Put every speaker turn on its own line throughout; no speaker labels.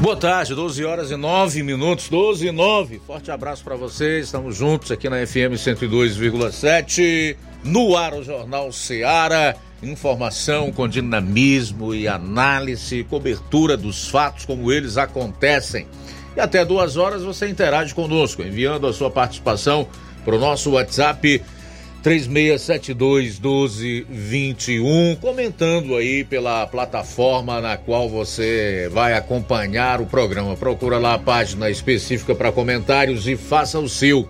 Boa tarde, 12 horas e 9 minutos, 12 e 9. Forte abraço para vocês, estamos juntos aqui na FM 102,7, no ar o Jornal Seara. Informação com dinamismo e análise, cobertura dos fatos como eles acontecem. E até duas horas você interage conosco, enviando a sua participação para o nosso WhatsApp 3672-1221, comentando aí pela plataforma na qual você vai acompanhar o programa. Procura lá a página específica para comentários e faça o seu.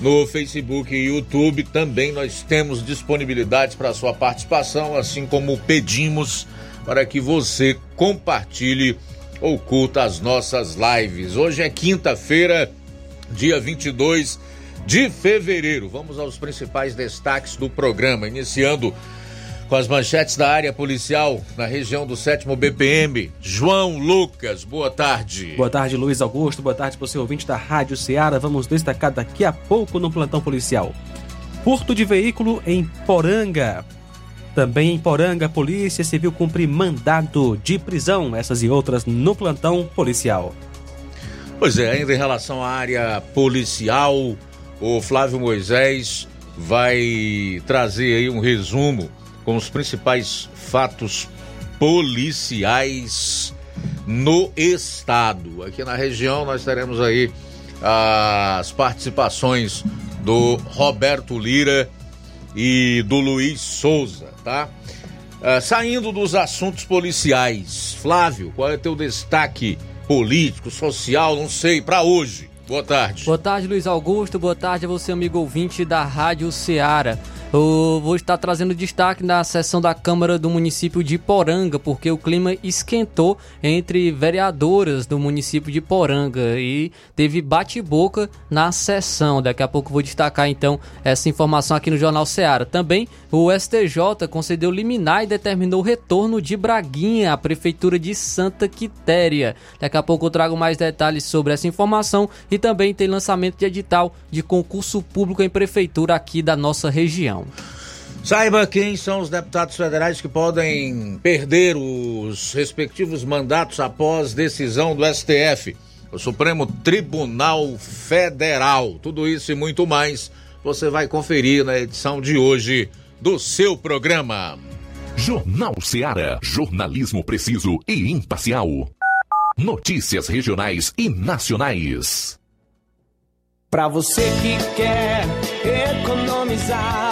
No Facebook e YouTube também nós temos disponibilidade para sua participação, assim como pedimos para que você compartilhe ou curta as nossas lives. Hoje é quinta-feira, dia 22 de de fevereiro. Vamos aos principais destaques do programa, iniciando com as manchetes da área policial na região do 7 BPM. João Lucas, boa tarde.
Boa tarde, Luiz Augusto. Boa tarde para você, ouvinte da Rádio Ceará. Vamos destacar daqui a pouco no plantão policial. Furto de veículo em Poranga. Também em Poranga, a Polícia Civil cumpre mandado de prisão. Essas e outras no plantão policial.
Pois é, ainda em relação à área policial, o Flávio Moisés vai trazer aí um resumo com os principais fatos policiais no estado. Aqui na região nós teremos aí as participações do Roberto Lira e do Luiz Souza, tá? Uh, saindo dos assuntos policiais, Flávio, qual é teu destaque político, social, não sei, para hoje? Boa tarde.
Boa tarde, Luiz Augusto. Boa tarde a você, amigo ouvinte da Rádio Ceará. Eu vou estar trazendo destaque na sessão da Câmara do município de Poranga, porque o clima esquentou entre vereadoras do município de Poranga e teve bate-boca na sessão. Daqui a pouco vou destacar então essa informação aqui no Jornal Ceará. Também o STJ concedeu liminar e determinou o retorno de Braguinha à Prefeitura de Santa Quitéria. Daqui a pouco eu trago mais detalhes sobre essa informação e também tem lançamento de edital de concurso público em prefeitura aqui da nossa região.
Saiba quem são os deputados federais que podem perder os respectivos mandatos após decisão do STF, o Supremo Tribunal Federal. Tudo isso e muito mais você vai conferir na edição de hoje do seu programa.
Jornal Seara. Jornalismo preciso e imparcial. Notícias regionais e nacionais.
Para você que quer economizar.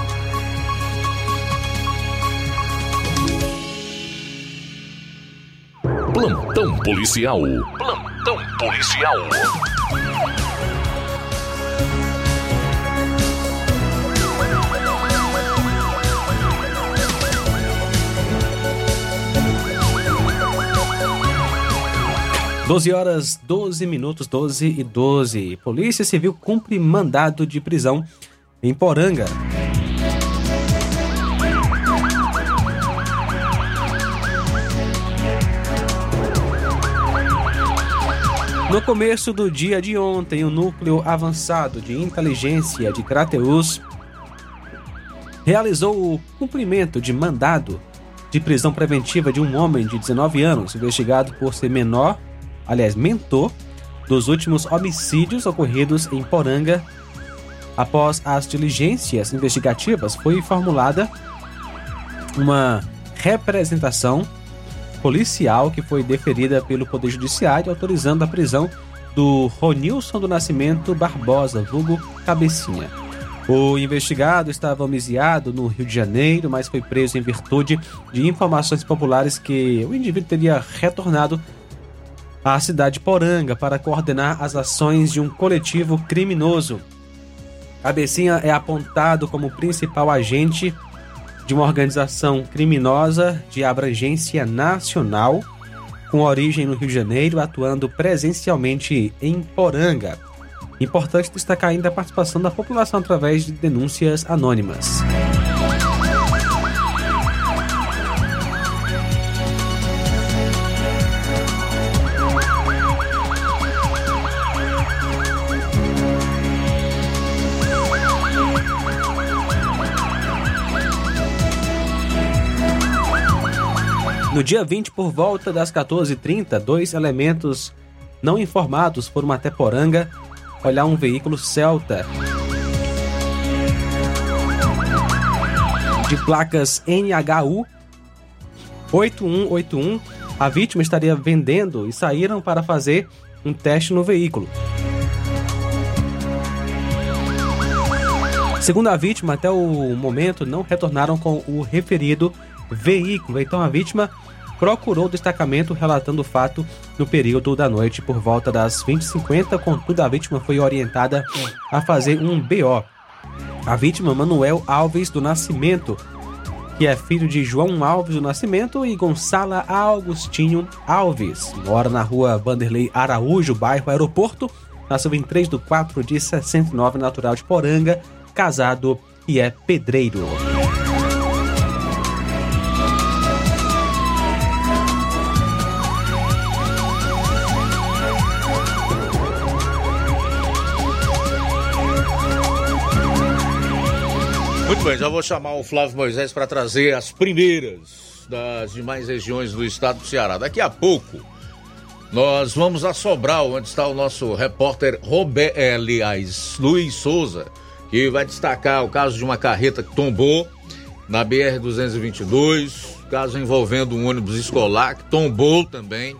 Plantão policial. Plantão policial.
12 horas 12 minutos, 12 e 12. Polícia Civil cumpre mandado de prisão em Poranga. No começo do dia de ontem, o Núcleo Avançado de Inteligência de Crateus realizou o cumprimento de mandado de prisão preventiva de um homem de 19 anos, investigado por ser menor, aliás, mentor, dos últimos homicídios ocorridos em Poranga. Após as diligências investigativas, foi formulada uma representação policial que foi deferida pelo Poder Judiciário, autorizando a prisão do Ronilson do Nascimento Barbosa, vulgo Cabecinha. O investigado estava homiciado no Rio de Janeiro, mas foi preso em virtude de informações populares que o indivíduo teria retornado à cidade de Poranga para coordenar as ações de um coletivo criminoso. Cabecinha é apontado como principal agente de uma organização criminosa de abrangência nacional, com origem no Rio de Janeiro, atuando presencialmente em Poranga. Importante destacar ainda a participação da população através de denúncias anônimas. No dia 20, por volta das 14h30, dois elementos não informados foram até Poranga olhar um veículo Celta de placas NHU 8181. A vítima estaria vendendo e saíram para fazer um teste no veículo. Segundo a vítima, até o momento não retornaram com o referido veículo. Então a vítima procurou o destacamento relatando o fato no período da noite por volta das 20h50, contudo a vítima foi orientada a fazer um BO. A vítima, Manuel Alves do Nascimento, que é filho de João Alves do Nascimento e Gonçala Augustinho Alves, mora na rua Vanderlei Araújo, bairro Aeroporto, nasceu em 3 de 4 de 69, natural de Poranga, casado e é pedreiro.
Muito bem, já vou chamar o Flávio Moisés para trazer as primeiras das demais regiões do estado do Ceará. Daqui a pouco nós vamos a Sobral, onde está o nosso repórter Robert, eh, aliás, Luiz Souza, que vai destacar o caso de uma carreta que tombou na BR-222, caso envolvendo um ônibus escolar que tombou também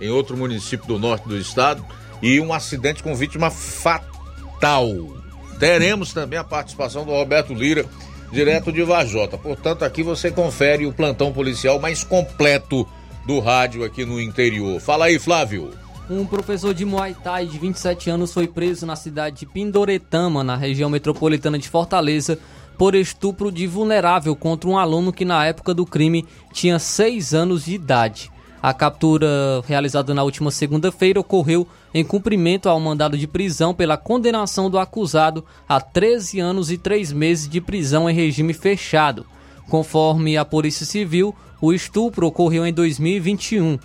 em outro município do norte do estado e um acidente com vítima fatal. Teremos também a participação do Roberto Lira, direto de Vajota. Portanto, aqui você confere o plantão policial mais completo do rádio aqui no interior. Fala aí, Flávio.
Um professor de Muay Thai de 27 anos foi preso na cidade de Pindoretama, na região metropolitana de Fortaleza, por estupro de vulnerável contra um aluno que na época do crime tinha 6 anos de idade. A captura realizada na última segunda-feira ocorreu em cumprimento ao mandado de prisão pela condenação do acusado a 13 anos e 3 meses de prisão em regime fechado. Conforme a Polícia Civil, o estupro ocorreu em 2021.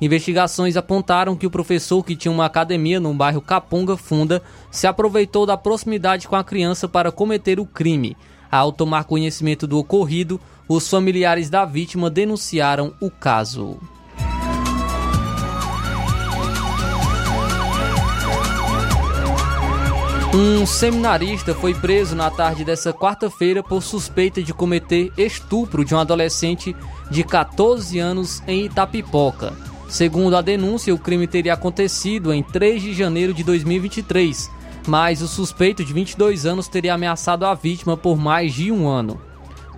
Investigações apontaram que o professor, que tinha uma academia no bairro Capunga Funda, se aproveitou da proximidade com a criança para cometer o crime. Ao tomar conhecimento do ocorrido, os familiares da vítima denunciaram o caso. Um seminarista foi preso na tarde dessa quarta-feira por suspeita de cometer estupro de um adolescente de 14 anos em Itapipoca. Segundo a denúncia, o crime teria acontecido em 3 de janeiro de 2023, mas o suspeito de 22 anos teria ameaçado a vítima por mais de um ano.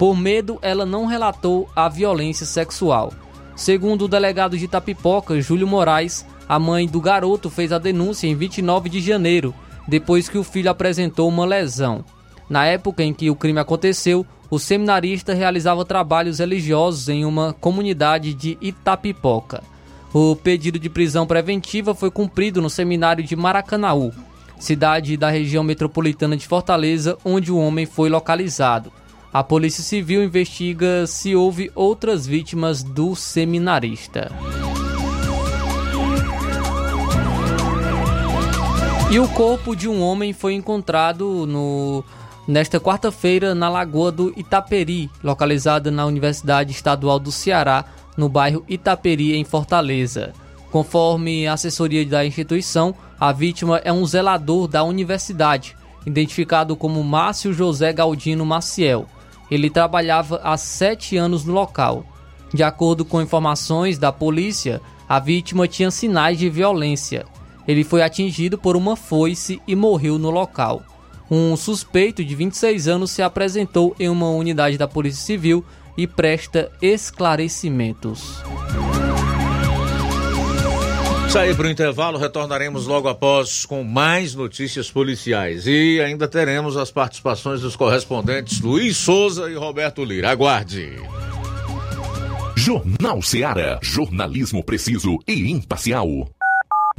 Por medo, ela não relatou a violência sexual. Segundo o delegado de Itapipoca, Júlio Moraes, a mãe do garoto fez a denúncia em 29 de janeiro depois que o filho apresentou uma lesão. Na época em que o crime aconteceu, o seminarista realizava trabalhos religiosos em uma comunidade de Itapipoca. O pedido de prisão preventiva foi cumprido no seminário de Maracanaú, cidade da região metropolitana de Fortaleza, onde o homem foi localizado. A Polícia Civil investiga se houve outras vítimas do seminarista. E o corpo de um homem foi encontrado no nesta quarta-feira na Lagoa do Itaperi, localizada na Universidade Estadual do Ceará, no bairro Itaperi, em Fortaleza. Conforme a assessoria da instituição, a vítima é um zelador da universidade, identificado como Márcio José Galdino Maciel. Ele trabalhava há sete anos no local. De acordo com informações da polícia, a vítima tinha sinais de violência. Ele foi atingido por uma foice e morreu no local. Um suspeito de 26 anos se apresentou em uma unidade da Polícia Civil e presta esclarecimentos.
Sair para o intervalo, retornaremos logo após com mais notícias policiais. E ainda teremos as participações dos correspondentes Luiz Souza e Roberto Lira. Aguarde.
Jornal Seara. Jornalismo preciso e imparcial.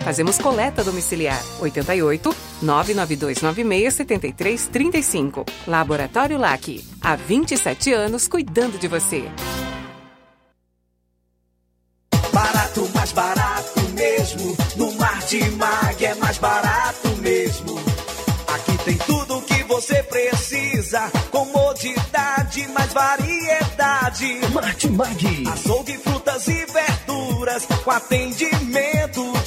Fazemos coleta domiciliar 88 99296 7335. Laboratório LAC. Há 27 anos cuidando de você.
Barato, mais barato mesmo. No Martimag é mais barato mesmo. Aqui tem tudo o que você precisa. Comodidade, mais variedade.
Martimag.
Açougue, frutas e verduras. Com atendimento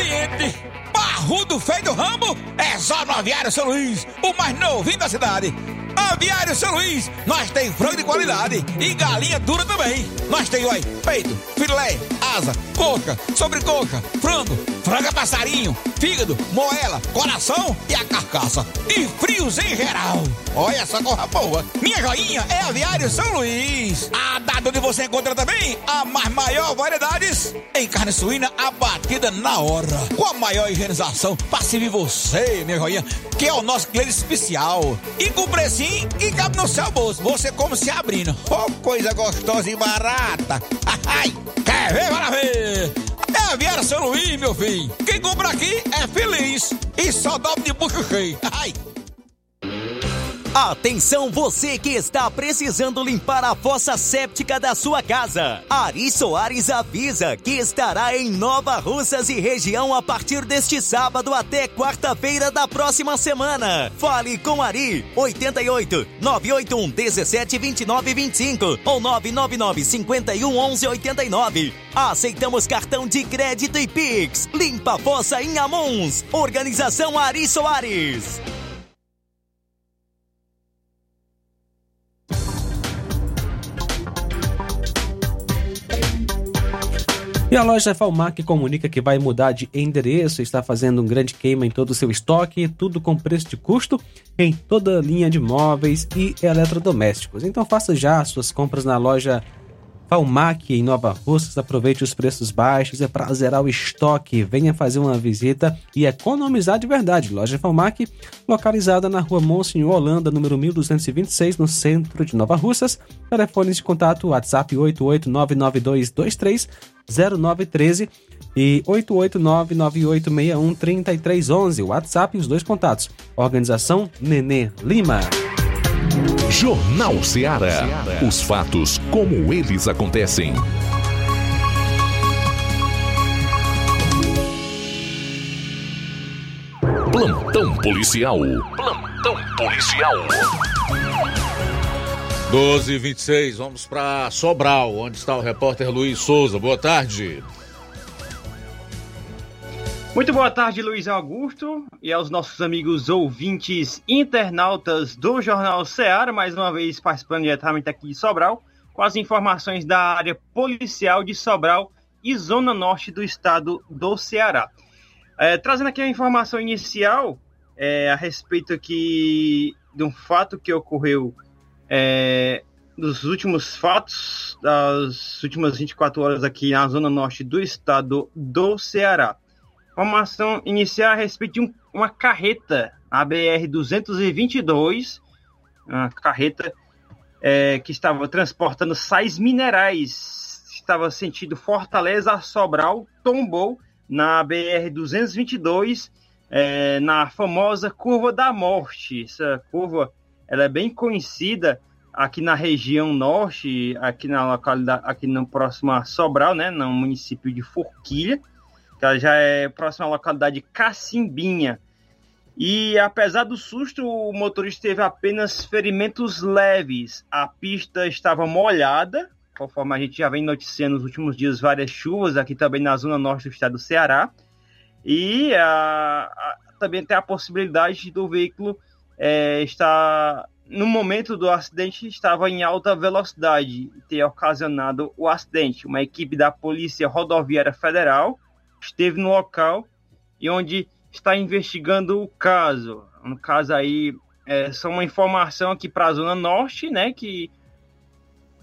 E saliente, parrudo feio do Rambo, é só no Aviário São Luís, o mais novinho da cidade. Aviário São Luís, nós tem frango de qualidade e galinha dura também. Nós tem, oi, peito, filé, asa, coca, sobrecoxa, frango, franga passarinho, fígado, moela, coração e a carcaça. E frios em geral. Olha essa corra boa. Minha joinha é Aviário São Luís. A data onde você encontra também a mais maior variedades em carne suína abatida na hora. Com a maior higienização para servir você, minha joinha, que é o nosso cliente especial. E com precinho que cabe no seu bolso. Você como se abrindo. Oh, coisa gostosa e barata. Ai, quer ver? Bora ver. É Aviário São Luís, meu filho. Quem compra aqui é feliz. E só dobra de bucho cheio. Ai.
Atenção você que está precisando limpar a fossa séptica da sua casa. Ari Soares avisa que estará em Nova Russas e região a partir deste sábado até quarta-feira da próxima semana. Fale com Ari 88 981 17 29 25 ou 999 51 11 89. Aceitamos cartão de crédito e Pix. Limpa a fossa em Amuns. Organização Ari Soares.
E a loja Falmac comunica que vai mudar de endereço, está fazendo um grande queima em todo o seu estoque, tudo com preço de custo em toda a linha de móveis e eletrodomésticos. Então faça já as suas compras na loja Falmac em Nova Russas, aproveite os preços baixos, é para zerar o estoque. Venha fazer uma visita e economizar de verdade. Loja Falmac, localizada na rua Monsenhor Holanda, número 1226, no centro de Nova Russas. Telefones de contato WhatsApp 88992230913 e 88998613311. WhatsApp e os dois contatos. Organização Nenê Lima.
Jornal Ceará. Os fatos como eles acontecem. Plantão policial. Plantão policial.
12 e 26 vamos para Sobral, onde está o repórter Luiz Souza. Boa tarde.
Muito boa tarde, Luiz Augusto, e aos nossos amigos ouvintes internautas do Jornal Ceará, mais uma vez participando diretamente aqui de Sobral, com as informações da área policial de Sobral e Zona Norte do estado do Ceará. É, trazendo aqui a informação inicial é, a respeito aqui de um fato que ocorreu é, dos últimos fatos das últimas 24 horas aqui na Zona Norte do estado do Ceará. Informação inicial a respeito de um, uma carreta, a BR-222, uma carreta é, que estava transportando sais minerais, estava sentido Fortaleza a Sobral, tombou na BR-222, é, na famosa Curva da Morte. Essa curva ela é bem conhecida aqui na região norte, aqui na localidade, aqui no próximo a Sobral, né, no município de Forquilha que ela já é próxima à localidade Cacimbinha. E apesar do susto, o motorista teve apenas ferimentos leves. A pista estava molhada, conforme a gente já vem noticiando nos últimos dias várias chuvas aqui também na zona norte do estado do Ceará. E a, a, também tem a possibilidade do veículo é, estar, no momento do acidente, estava em alta velocidade e ter ocasionado o acidente. Uma equipe da Polícia Rodoviária Federal esteve no local e onde está investigando o caso. No caso aí, é só uma informação aqui para a Zona Norte, né? Que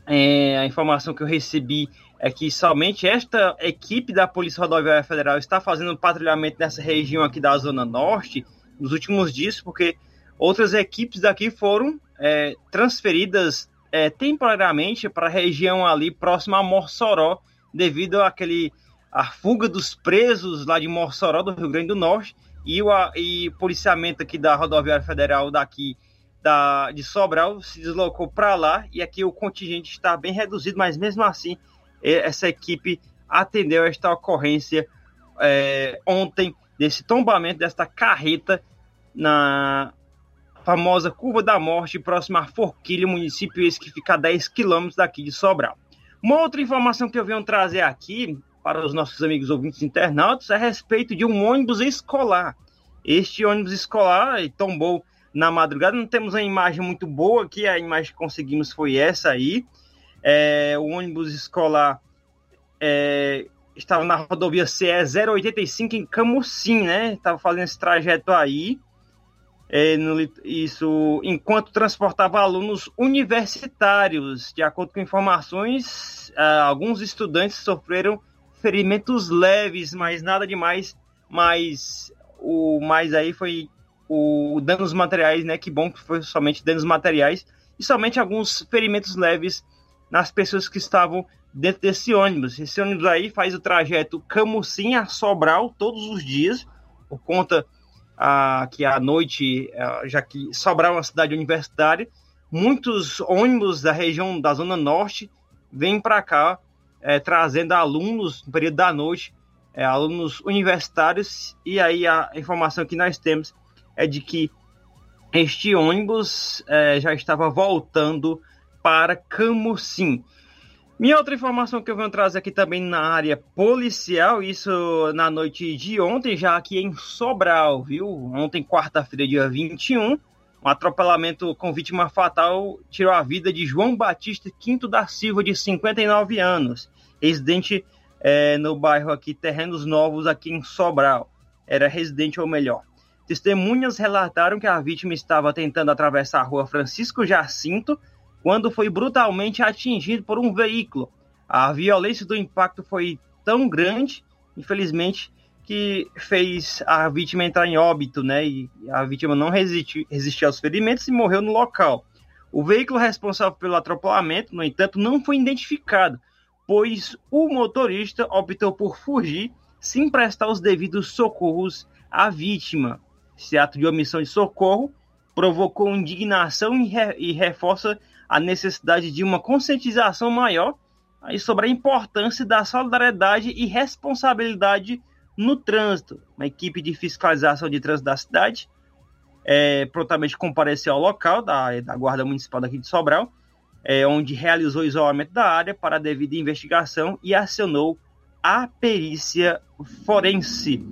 é, a informação que eu recebi é que somente esta equipe da Polícia Rodoviária Federal está fazendo patrulhamento nessa região aqui da Zona Norte nos últimos dias, porque outras equipes daqui foram é, transferidas é, temporariamente para a região ali próxima a Mossoró, devido àquele a fuga dos presos lá de Mossoró, do Rio Grande do Norte, e o e policiamento aqui da Rodoviária Federal daqui da, de Sobral se deslocou para lá, e aqui o contingente está bem reduzido, mas mesmo assim, essa equipe atendeu esta ocorrência é, ontem, desse tombamento desta carreta na famosa Curva da Morte, próxima a Forquilha, município esse que fica a 10 quilômetros daqui de Sobral. Uma outra informação que eu venho trazer aqui para os nossos amigos ouvintes internautas é a respeito de um ônibus escolar. Este ônibus escolar tombou na madrugada. Não temos uma imagem muito boa aqui, a imagem que conseguimos foi essa aí. É, o ônibus escolar é, estava na rodovia CE 085 em Camusim, né? Estava fazendo esse trajeto aí. É, no, isso enquanto transportava alunos universitários. De acordo com informações, uh, alguns estudantes sofreram ferimentos leves, mas nada demais. Mas o mais aí foi o danos materiais, né? Que bom que foi somente danos materiais e somente alguns ferimentos leves nas pessoas que estavam dentro desse ônibus. Esse ônibus aí faz o trajeto Camusim a Sobral todos os dias, por conta ah, que à noite, ah, já que Sobral é uma cidade universitária, muitos ônibus da região da Zona Norte vêm para cá é, trazendo alunos no período da noite, é, alunos universitários, e aí a informação que nós temos é de que este ônibus é, já estava voltando para Camusim. Minha outra informação que eu venho trazer aqui também na área policial, isso na noite de ontem, já aqui em Sobral, viu? Ontem, quarta-feira, dia 21, um atropelamento com vítima fatal tirou a vida de João Batista Quinto da Silva, de 59 anos, residente é, no bairro aqui Terrenos Novos, aqui em Sobral. Era residente ou melhor. Testemunhas relataram que a vítima estava tentando atravessar a rua Francisco Jacinto quando foi brutalmente atingido por um veículo. A violência do impacto foi tão grande, infelizmente, que fez a vítima entrar em óbito, né? E a vítima não resistiu, resistiu aos ferimentos e morreu no local. O veículo responsável pelo atropelamento, no entanto, não foi identificado, pois o motorista optou por fugir sem prestar os devidos socorros à vítima. Esse ato de omissão de socorro provocou indignação e, re, e reforça a necessidade de uma conscientização maior aí sobre a importância da solidariedade e responsabilidade no trânsito. Uma equipe de fiscalização de trânsito da cidade é, prontamente compareceu ao local da, da Guarda Municipal daqui de Sobral, é, onde realizou o isolamento da área para a devida investigação e acionou a perícia forense.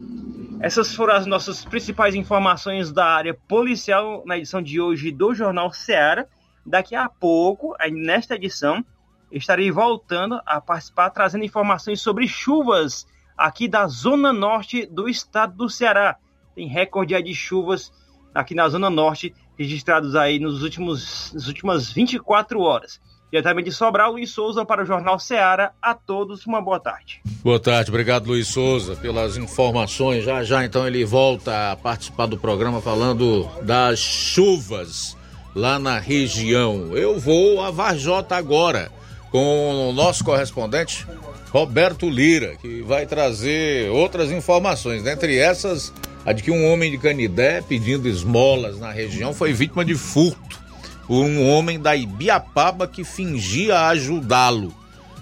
Essas foram as nossas principais informações da área policial na edição de hoje do Jornal Ceará. Daqui a pouco, nesta edição, estarei voltando a participar trazendo informações sobre chuvas aqui da zona norte do estado do Ceará. Tem recorde de chuvas aqui na zona norte registrados aí nos últimos nas últimas 24 horas. Diretamente de Sobral, Luiz Souza para o Jornal Seara. A todos, uma boa tarde.
Boa tarde, obrigado Luiz Souza pelas informações. Já já então ele volta a participar do programa falando das chuvas lá na região. Eu vou a Varjota agora com o nosso correspondente Roberto Lira, que vai trazer outras informações, dentre essas a de que um homem de Canidé pedindo esmolas na região foi vítima de furto um homem da Ibiapaba que fingia ajudá-lo.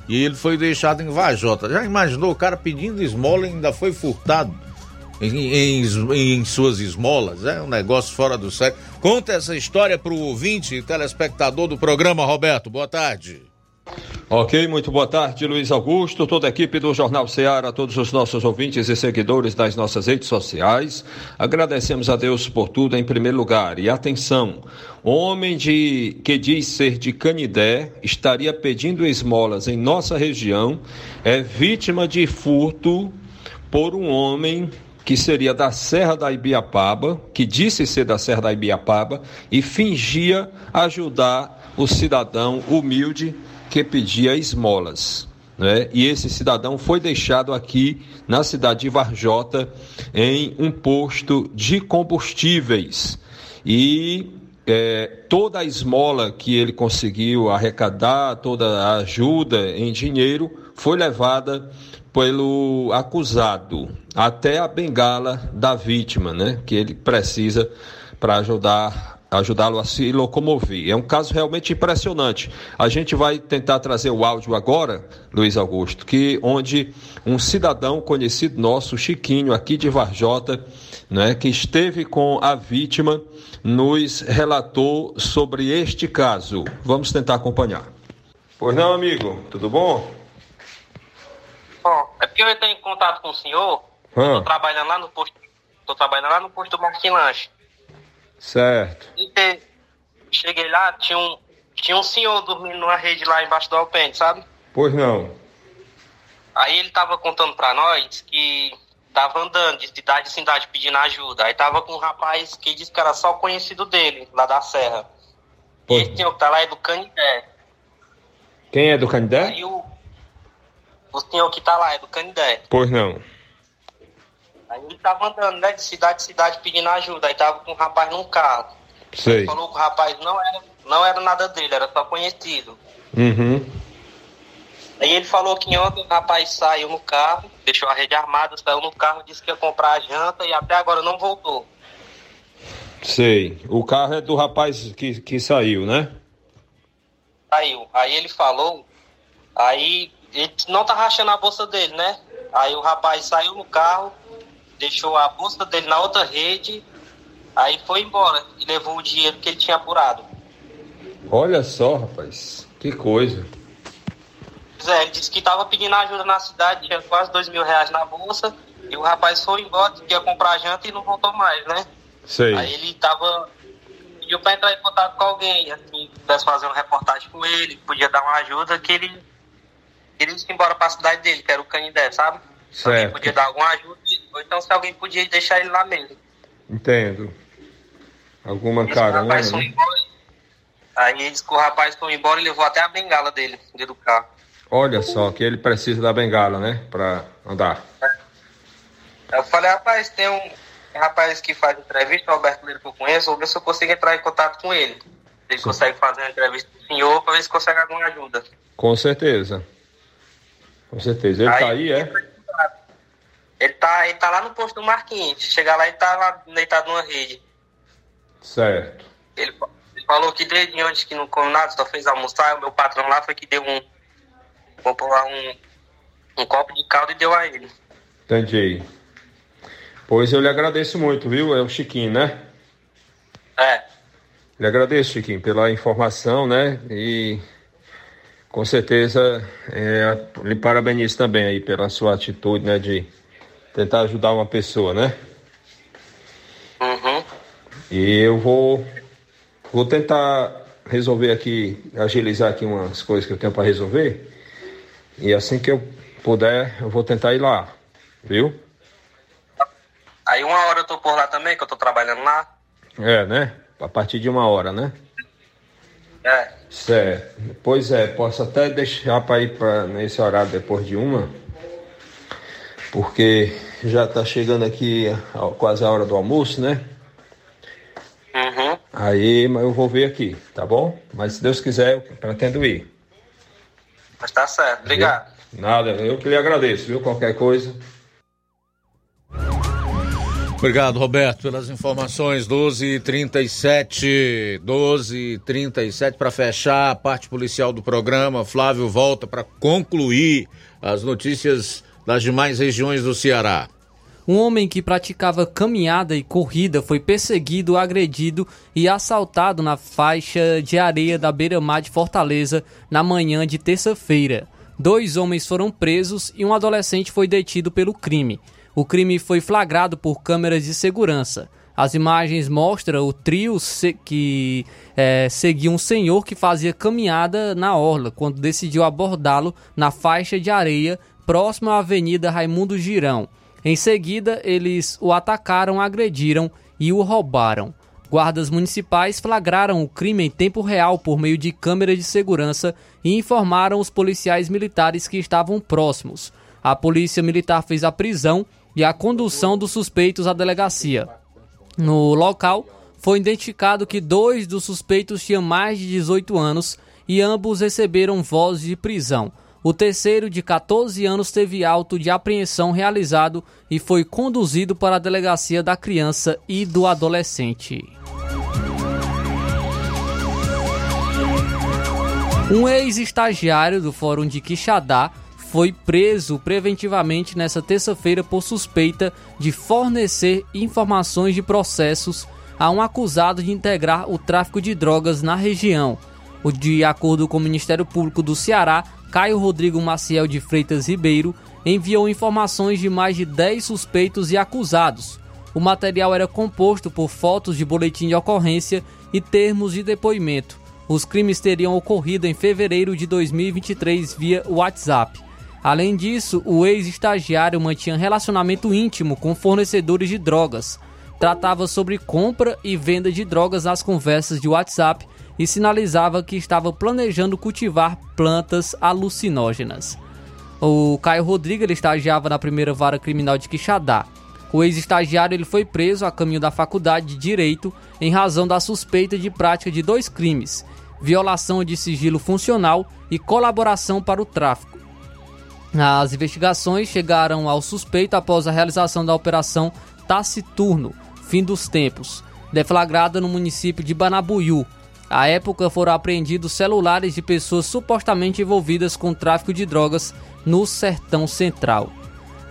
E ele foi deixado em Vajota. Já imaginou o cara pedindo esmola e ainda foi furtado em, em, em suas esmolas? É um negócio fora do sério. Conta essa história para o ouvinte e telespectador do programa, Roberto. Boa tarde.
Ok, muito boa tarde, Luiz Augusto, toda a equipe do Jornal Ceará, todos os nossos ouvintes e seguidores das nossas redes sociais. Agradecemos a Deus por tudo em primeiro lugar. E atenção, homem de que diz ser de Canidé estaria pedindo esmolas em nossa região, é vítima de furto por um homem que seria da Serra da Ibiapaba, que disse ser da Serra da Ibiapaba e fingia ajudar o cidadão humilde que pedia esmolas. Né? E esse cidadão foi deixado aqui na cidade de Varjota em um posto de combustíveis. E é, toda a esmola que ele conseguiu arrecadar, toda a ajuda em dinheiro, foi levada pelo acusado até a bengala da vítima, né? Que ele precisa para ajudar ajudá-lo a se locomover. É um caso realmente impressionante. A gente vai tentar trazer o áudio agora, Luiz Augusto, que onde um cidadão conhecido nosso, Chiquinho, aqui de Varjota, né, que esteve com a vítima, nos relatou sobre este caso. Vamos tentar acompanhar. Pois não, amigo, tudo bom?
Bom, é porque que eu entrei em contato com o senhor,
Ah.
eu tô trabalhando lá no posto, tô trabalhando lá no posto do Marquinhos Lanche.
Certo.
E cheguei lá, tinha um, tinha um senhor dormindo numa rede lá embaixo do alpendre, sabe?
Pois não.
Aí ele tava contando pra nós que tava andando de cidade em cidade pedindo ajuda. Aí tava com um rapaz que disse que era só conhecido dele, lá da Serra. E esse senhor que tá lá é do Canidé.
Quem é do Canindé?
Aí o, o senhor que tá lá é do Canidé.
Pois não.
Aí ele tava andando, né, de cidade em cidade pedindo ajuda. Aí tava com um rapaz num carro.
Sei.
Falou que o rapaz não era, não era nada dele, era só conhecido.
Uhum.
Aí ele falou que ontem o rapaz saiu no carro, deixou a rede armada, saiu no carro, disse que ia comprar a janta e até agora não voltou.
Sei. O carro é do rapaz que, que saiu, né?
Saiu. Aí ele falou, aí ele não tá rachando a bolsa dele, né? Aí o rapaz saiu no carro, deixou a bolsa dele na outra rede, aí foi embora e levou o dinheiro que ele tinha apurado.
Olha só, rapaz. Que coisa.
Pois é, ele disse que tava pedindo ajuda na cidade, tinha quase dois mil reais na bolsa, e o rapaz foi embora, ia comprar janta e não voltou mais, né?
Sei.
Aí ele tava. pediu pra entrar em contato com alguém, assim, que pudesse fazer uma reportagem com ele, podia dar uma ajuda, que ele. Que ele ia embora pra cidade dele, que era o Canindé, sabe?
Certo.
Podia dar alguma ajuda, ou então se alguém podia deixar ele lá mesmo.
Entendo. Alguma
Esse foi
né?
embora. Aí ele disse que o rapaz foi embora e levou até a bengala dele, dentro do carro.
Olha só, que ele precisa da bengala, né? Pra andar.
Aí eu falei, rapaz, tem um rapaz que faz entrevista, o Alberto Leiro que eu conheço, vou ver se eu consigo entrar em contato com ele. Se ele consegue fazer uma entrevista com o senhor, pra ver se consegue alguma ajuda.
Com certeza. Com certeza. Ele tá aí, é?
Ele tá, ele tá lá no posto do Marquinhos. Chegar lá, ele tá lá deitado numa rede.
Certo.
Ele, ele falou que desde ontem que não come nada, só fez almoçar. O meu patrão lá foi que deu um. Comprou lá um, um copo de caldo e deu a ele.
Entendi. Pois eu lhe agradeço muito, viu? É o Chiquinho, né?
É.
Lhe agradeço, Chiquinho, pela informação, né? E com certeza é, lhe parabenizo também aí pela sua atitude, né? De tentar ajudar uma pessoa, né?
Uhum.
E eu vou, vou tentar resolver aqui, agilizar aqui umas coisas que eu tenho para resolver. E assim que eu puder, eu vou tentar ir lá, viu?
Aí uma hora eu tô por lá também, que eu tô trabalhando lá.
É, né? A partir de uma hora, né?
É.
Certo. Pois é, posso até deixar para ir para nesse horário depois de uma, porque já tá chegando aqui quase a hora do almoço, né?
Uhum.
Aí mas eu vou ver aqui, tá bom? Mas se Deus quiser, eu pretendo ir.
Mas tá certo. Obrigado.
Nada, eu que lhe agradeço, viu? Qualquer coisa.
Obrigado, Roberto, pelas informações. 12h37. 12h37 para fechar a parte policial do programa. Flávio volta para concluir as notícias das demais regiões do Ceará.
Um homem que praticava caminhada e corrida foi perseguido, agredido e assaltado na faixa de areia da beira-mar de Fortaleza na manhã de terça-feira. Dois homens foram presos e um adolescente foi detido pelo crime. O crime foi flagrado por câmeras de segurança. As imagens mostram o trio se- que eh, seguia um senhor que fazia caminhada na orla quando decidiu abordá-lo na faixa de areia próximo à Avenida Raimundo Girão. Em seguida, eles o atacaram, agrediram e o roubaram. Guardas municipais flagraram o crime em tempo real por meio de câmera de segurança e informaram os policiais militares que estavam próximos. A polícia militar fez a prisão e a condução dos suspeitos à delegacia. No local, foi identificado que dois dos suspeitos tinham mais de 18 anos e ambos receberam voz de prisão. O terceiro, de 14 anos, teve auto de apreensão realizado e foi conduzido para a delegacia da criança e do adolescente. Um ex-estagiário do Fórum de Quixadá foi preso preventivamente nesta terça-feira por suspeita de fornecer informações de processos a um acusado de integrar o tráfico de drogas na região. De acordo com o Ministério Público do Ceará, Caio Rodrigo Maciel de Freitas Ribeiro, enviou informações de mais de 10 suspeitos e acusados. O material era composto por fotos de boletim de ocorrência e termos de depoimento. Os crimes teriam ocorrido em fevereiro de 2023 via WhatsApp. Além disso, o ex-estagiário mantinha relacionamento íntimo com fornecedores de drogas. Tratava sobre compra e venda de drogas nas conversas de WhatsApp e sinalizava que estava planejando cultivar plantas alucinógenas. O Caio Rodrigues estagiava na primeira vara criminal de Quixadá. O ex-estagiário ele foi preso a caminho da faculdade de Direito em razão da suspeita de prática de dois crimes: violação de sigilo funcional e colaboração para o tráfico. As investigações chegaram ao suspeito após a realização da operação Taciturno, fim dos tempos, deflagrada no município de Banabuiú. À época foram apreendidos celulares de pessoas supostamente envolvidas com tráfico de drogas no Sertão Central.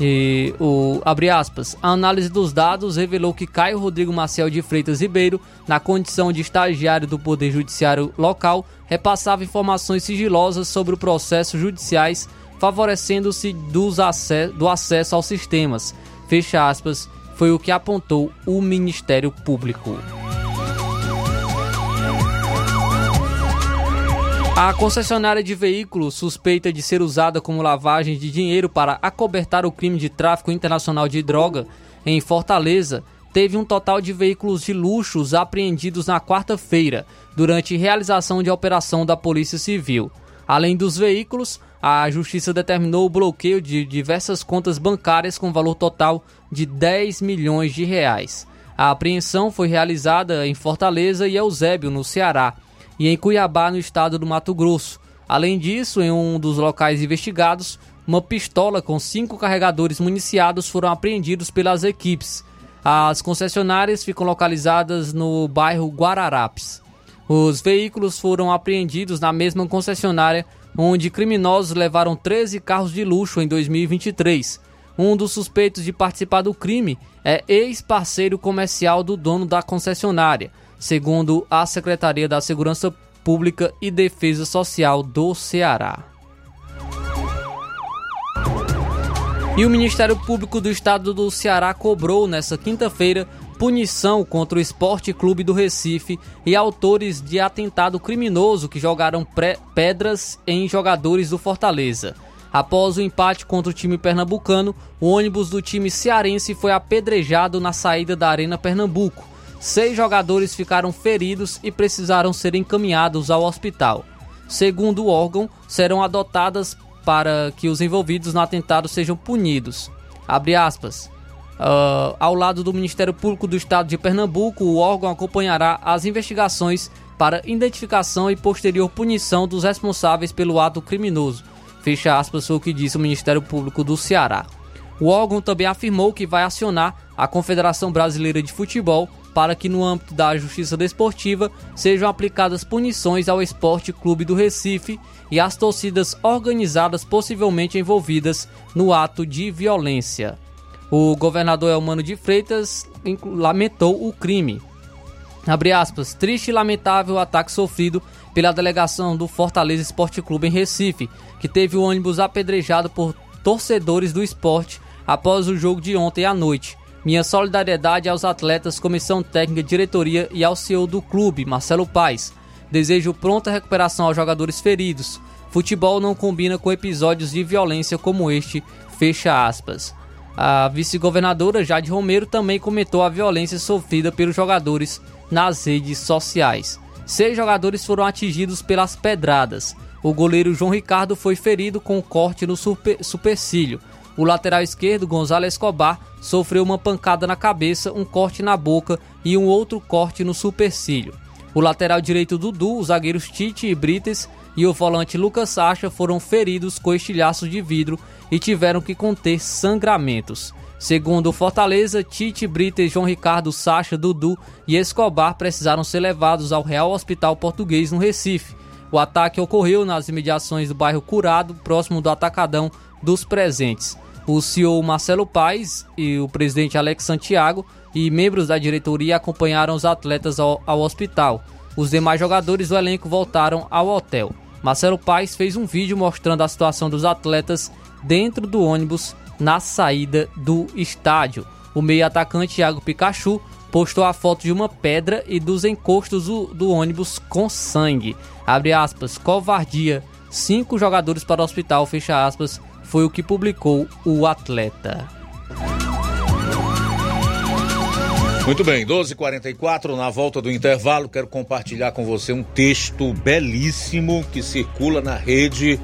E o abre aspas, a análise dos dados revelou que Caio Rodrigo Marcel de Freitas Ribeiro, na condição de estagiário do Poder Judiciário local, repassava informações sigilosas sobre processos judiciais, favorecendo-se do acesso aos sistemas. Fecha aspas, foi o que apontou o Ministério Público. A concessionária de veículos suspeita de ser usada como lavagem de dinheiro para acobertar o crime de tráfico internacional de droga em Fortaleza teve um total de veículos de luxos apreendidos na quarta-feira, durante realização de operação da Polícia Civil. Além dos veículos, a Justiça determinou o bloqueio de diversas contas bancárias com valor total de 10 milhões de reais. A apreensão foi realizada em Fortaleza e Eusébio, no Ceará e em Cuiabá, no estado do Mato Grosso. Além disso, em um dos locais investigados, uma pistola com cinco carregadores municiados foram apreendidos pelas equipes. As concessionárias ficam localizadas no bairro Guararapes. Os veículos foram apreendidos na mesma concessionária onde criminosos levaram 13 carros de luxo em 2023. Um dos suspeitos de participar do crime é ex-parceiro comercial do dono da concessionária segundo a Secretaria da Segurança Pública e Defesa Social do Ceará. E o Ministério Público do Estado do Ceará cobrou nesta quinta-feira punição contra o Esporte Clube do Recife e autores de atentado criminoso que jogaram pedras em jogadores do Fortaleza. Após o empate contra o time pernambucano, o ônibus do time cearense foi apedrejado na saída da Arena Pernambuco. Seis jogadores ficaram feridos e precisaram ser encaminhados ao hospital. Segundo o órgão, serão adotadas para que os envolvidos no atentado sejam punidos. Abre aspas. Uh, ao lado do Ministério Público do Estado de Pernambuco, o órgão acompanhará as investigações para identificação e posterior punição dos responsáveis pelo ato criminoso. Fecha aspas, o que disse o Ministério Público do Ceará. O órgão também afirmou que vai acionar a Confederação Brasileira de Futebol para que no âmbito da justiça desportiva sejam aplicadas punições ao Esporte Clube do Recife e às torcidas organizadas possivelmente envolvidas no ato de violência. O governador Elmano de Freitas lamentou o crime. Abre aspas, triste e lamentável ataque sofrido pela delegação do Fortaleza Esporte Clube em Recife, que teve o ônibus apedrejado por torcedores do esporte após o jogo de ontem à noite. Minha solidariedade aos atletas, comissão técnica, diretoria e ao CEO do clube, Marcelo Paes. Desejo pronta recuperação aos jogadores feridos. Futebol não combina com episódios de violência como este, fecha aspas. A vice-governadora Jade Romero também comentou a violência sofrida pelos jogadores nas redes sociais. Seis jogadores foram atingidos pelas pedradas. O goleiro João Ricardo foi ferido com um corte no super, supercílio. O lateral esquerdo, Gonzalo Escobar, sofreu uma pancada na cabeça, um corte na boca e um outro corte no supercílio. O lateral direito Dudu, os zagueiros Tite e Brites e o volante Lucas Sacha foram feridos com estilhaços de vidro e tiveram que conter sangramentos. Segundo o Fortaleza, Tite, Brites, João Ricardo, Sacha, Dudu e Escobar precisaram ser levados ao Real Hospital Português no Recife. O ataque ocorreu nas imediações do bairro Curado, próximo do Atacadão dos Presentes o CEO Marcelo Paes e o presidente Alex Santiago e membros da diretoria acompanharam os atletas ao, ao hospital. Os demais jogadores do elenco voltaram ao hotel. Marcelo Paes fez um vídeo mostrando a situação dos atletas dentro do ônibus na saída do estádio. O meio atacante Thiago Pikachu postou a foto de uma pedra e dos encostos do, do ônibus com sangue. Abre aspas, covardia. Cinco jogadores para o hospital, fecha aspas, foi o que publicou o atleta.
Muito bem, 12h44, na volta do intervalo, quero compartilhar com você um texto belíssimo que circula na rede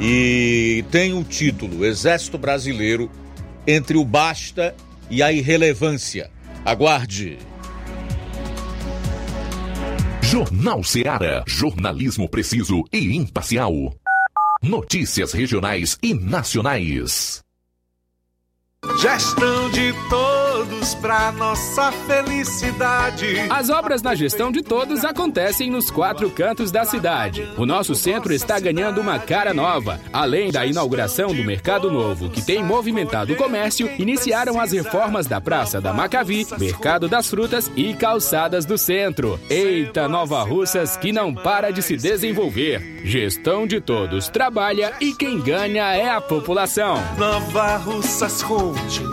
e tem o título Exército Brasileiro entre o basta e a irrelevância. Aguarde.
Jornal Seara. Jornalismo preciso e imparcial. Notícias regionais e nacionais.
Gestão de todos para nossa felicidade.
As obras na gestão de todos acontecem nos quatro cantos da cidade. O nosso centro está ganhando uma cara nova. Além da inauguração do Mercado Novo, que tem movimentado o comércio, iniciaram as reformas da Praça da Macavi, Mercado das Frutas e Calçadas do Centro. Eita, Nova Russas que não para de se desenvolver. Gestão de todos trabalha e quem ganha é a população.
Nova Russas continua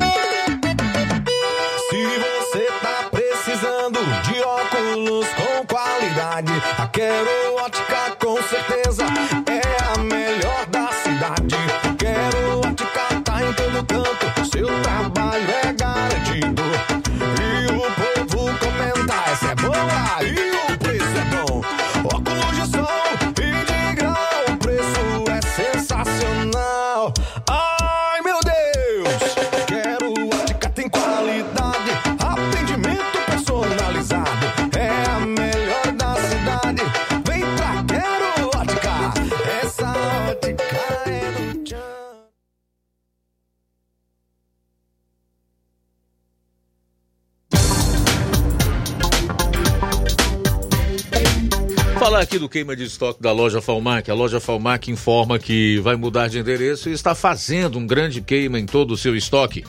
Qualidade, a Quero Ótica com certeza
Falar aqui do queima de estoque da loja Falmac. A loja Falmac informa que vai mudar de endereço e está fazendo um grande queima em todo o seu estoque.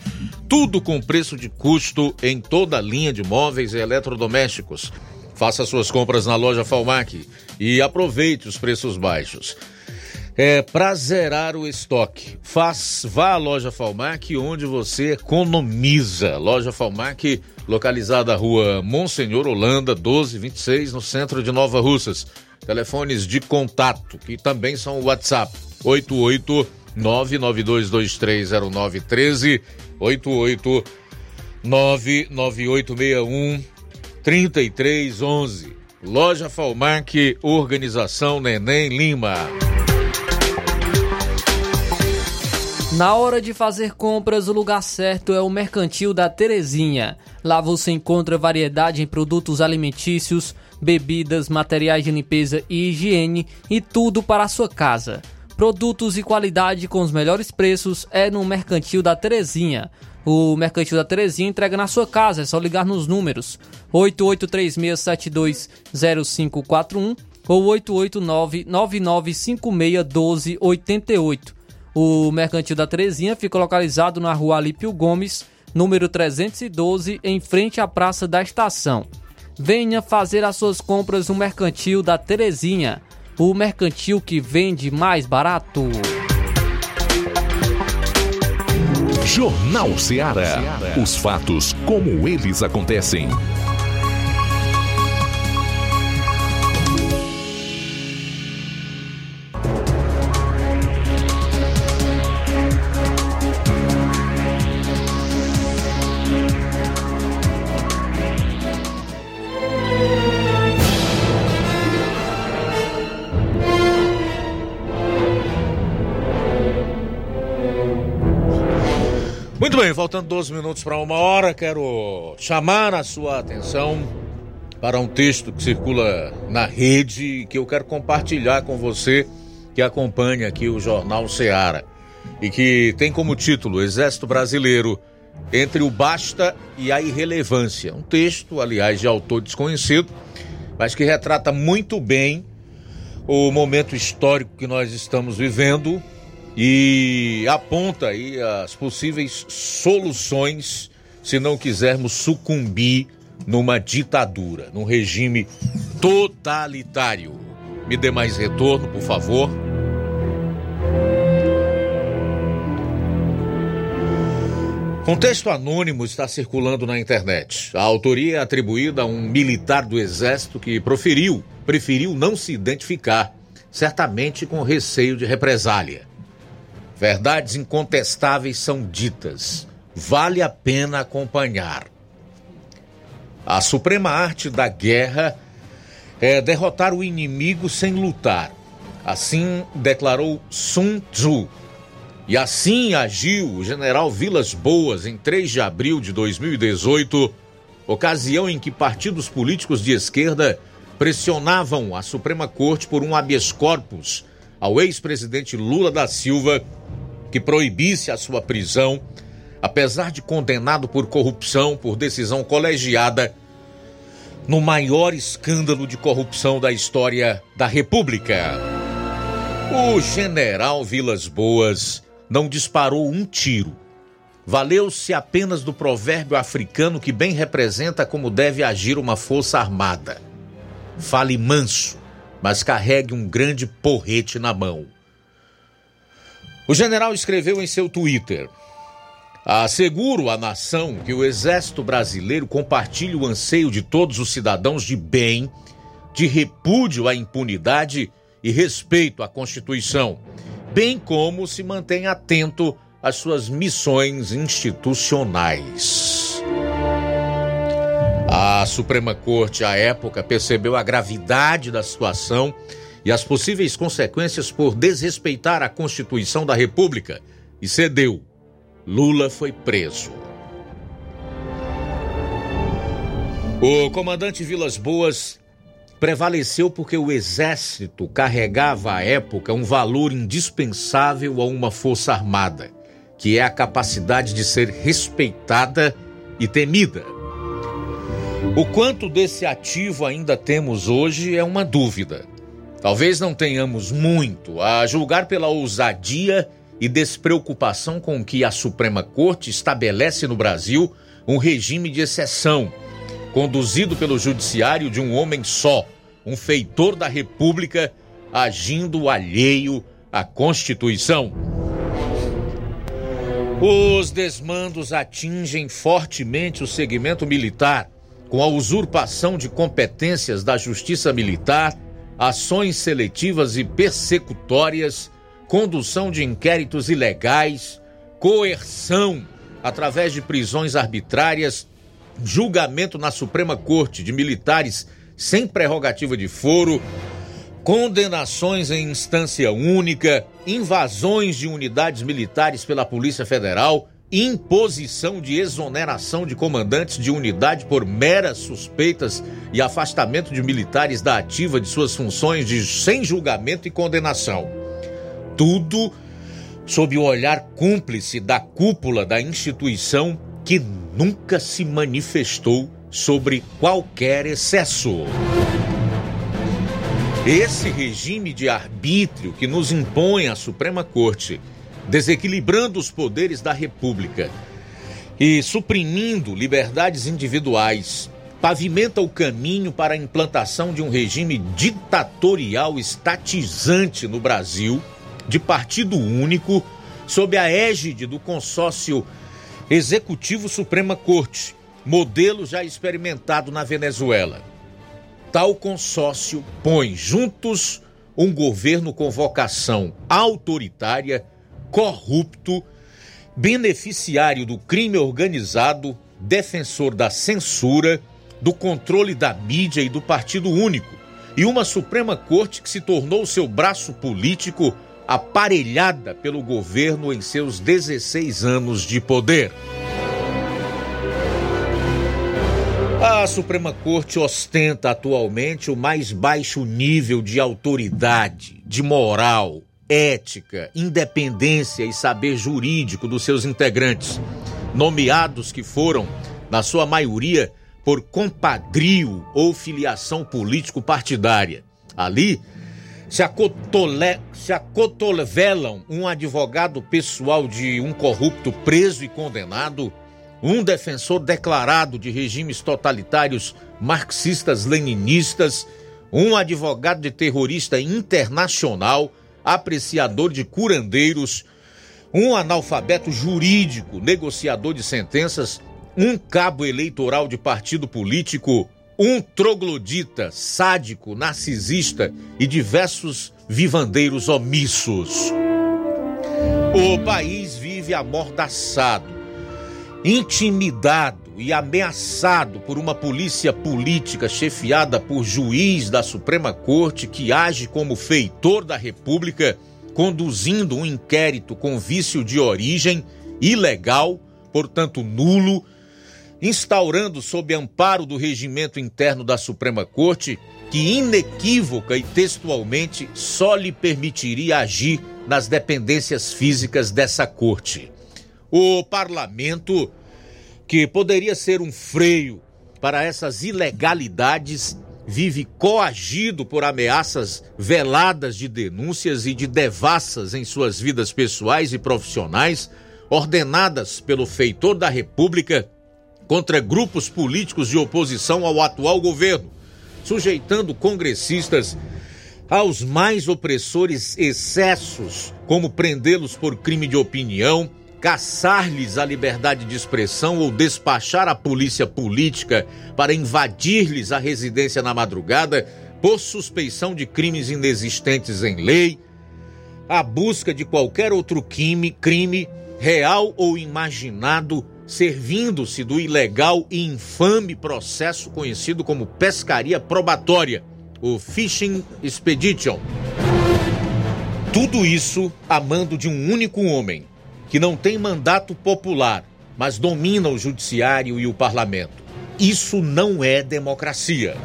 Tudo com preço de custo em toda a linha de móveis e eletrodomésticos. Faça suas compras na loja Falmac e aproveite os preços baixos. É para zerar o estoque. Faz, vá à loja Falmac onde você economiza. Loja Falmac, localizada na rua Monsenhor Holanda, 1226, no centro de Nova Russas. Telefones de contato, que também são o WhatsApp: 88992230913, 8899861 3311. Loja Falmac, Organização Neném Lima.
Na hora de fazer compras, o lugar certo é o Mercantil da Terezinha. Lá você encontra variedade em produtos alimentícios, bebidas, materiais de limpeza e higiene e tudo para a sua casa. Produtos e qualidade com os melhores preços é no Mercantil da Terezinha. O Mercantil da Terezinha entrega na sua casa, é só ligar nos números 8836720541 ou 889-9956-1288. O Mercantil da Terezinha fica localizado na rua Alípio Gomes, número 312, em frente à Praça da Estação. Venha fazer as suas compras no Mercantil da Terezinha, o mercantil que vende mais barato.
Jornal Seara. Os fatos como eles acontecem.
Muito bem, faltando 12 minutos para uma hora, quero chamar a sua atenção para um texto que circula na rede que eu quero compartilhar com você que acompanha aqui o Jornal Seara e que tem como título Exército Brasileiro entre o basta e a irrelevância. Um texto, aliás, de autor desconhecido, mas que retrata muito bem o momento histórico que nós estamos vivendo e aponta aí as possíveis soluções se não quisermos sucumbir numa ditadura, num regime totalitário. Me dê mais retorno, por favor. Um texto anônimo está circulando na internet. A autoria é atribuída a um militar do exército que proferiu, preferiu não se identificar, certamente com receio de represália. Verdades incontestáveis são ditas. Vale a pena acompanhar. A suprema arte da guerra é derrotar o inimigo sem lutar. Assim declarou Sun Tzu. E assim agiu o general Vilas Boas em 3 de abril de 2018, ocasião em que partidos políticos de esquerda pressionavam a Suprema Corte por um habeas corpus ao ex-presidente Lula da Silva que proibisse a sua prisão apesar de condenado por corrupção por decisão colegiada no maior escândalo de corrupção da história da República. O general Vilas Boas não disparou um tiro. Valeu-se apenas do provérbio africano que bem representa como deve agir uma força armada. Fale manso, mas carregue um grande porrete na mão. O general escreveu em seu Twitter: Asseguro à nação que o Exército Brasileiro compartilha o anseio de todos os cidadãos de bem, de repúdio à impunidade e respeito à Constituição, bem como se mantém atento às suas missões institucionais. A Suprema Corte, à época, percebeu a gravidade da situação e as possíveis consequências por desrespeitar a Constituição da República e cedeu Lula foi preso. O comandante Vilas Boas prevaleceu porque o exército carregava à época um valor indispensável a uma força armada, que é a capacidade de ser respeitada e temida. O quanto desse ativo ainda temos hoje é uma dúvida. Talvez não tenhamos muito, a julgar pela ousadia e despreocupação com que a Suprema Corte estabelece no Brasil um regime de exceção, conduzido pelo judiciário de um homem só, um feitor da República, agindo alheio à Constituição. Os desmandos atingem fortemente o segmento militar, com a usurpação de competências da Justiça Militar, ações seletivas e persecutórias condução de inquéritos ilegais, coerção através de prisões arbitrárias, julgamento na Suprema Corte de militares sem prerrogativa de foro, condenações em instância única, invasões de unidades militares pela Polícia Federal, imposição de exoneração de comandantes de unidade por meras suspeitas e afastamento de militares da ativa de suas funções de sem julgamento e condenação tudo sob o olhar cúmplice da cúpula da instituição que nunca se manifestou sobre qualquer excesso. Esse regime de arbítrio que nos impõe a Suprema Corte, desequilibrando os poderes da República e suprimindo liberdades individuais, pavimenta o caminho para a implantação de um regime ditatorial estatizante no Brasil de partido único sob a égide do consórcio Executivo Suprema Corte, modelo já experimentado na Venezuela. Tal consórcio põe juntos um governo com vocação autoritária, corrupto, beneficiário do crime organizado, defensor da censura, do controle da mídia e do partido único, e uma Suprema Corte que se tornou seu braço político aparelhada pelo governo em seus 16 anos de poder. A Suprema Corte ostenta atualmente o mais baixo nível de autoridade, de moral, ética, independência e saber jurídico dos seus integrantes, nomeados que foram, na sua maioria, por compadrio ou filiação político-partidária. Ali se, acotole, se acotovelam um advogado pessoal de um corrupto preso e condenado, um defensor declarado de regimes totalitários marxistas-leninistas, um advogado de terrorista internacional, apreciador de curandeiros, um analfabeto jurídico, negociador de sentenças, um cabo eleitoral de partido político, um troglodita, sádico, narcisista e diversos vivandeiros omissos. O país vive amordaçado, intimidado e ameaçado por uma polícia política chefiada por juiz da Suprema Corte que age como feitor da República, conduzindo um inquérito com vício de origem ilegal, portanto nulo instaurando sob amparo do regimento interno da Suprema Corte, que inequívoca e textualmente só lhe permitiria agir nas dependências físicas dessa corte. O parlamento, que poderia ser um freio para essas ilegalidades, vive coagido por ameaças veladas de denúncias e de devassas em suas vidas pessoais e profissionais, ordenadas pelo feitor da República contra grupos políticos de oposição ao atual governo, sujeitando congressistas aos mais opressores excessos, como prendê-los por crime de opinião, caçar-lhes a liberdade de expressão ou despachar a polícia política para invadir-lhes a residência na madrugada por suspeição de crimes inexistentes em lei, a busca de qualquer outro crime, crime real ou imaginado servindo-se do ilegal e infame processo conhecido como pescaria probatória, o Fishing Expedition. Tudo isso a mando de um único homem, que não tem mandato popular, mas domina o judiciário e o parlamento. Isso não é democracia.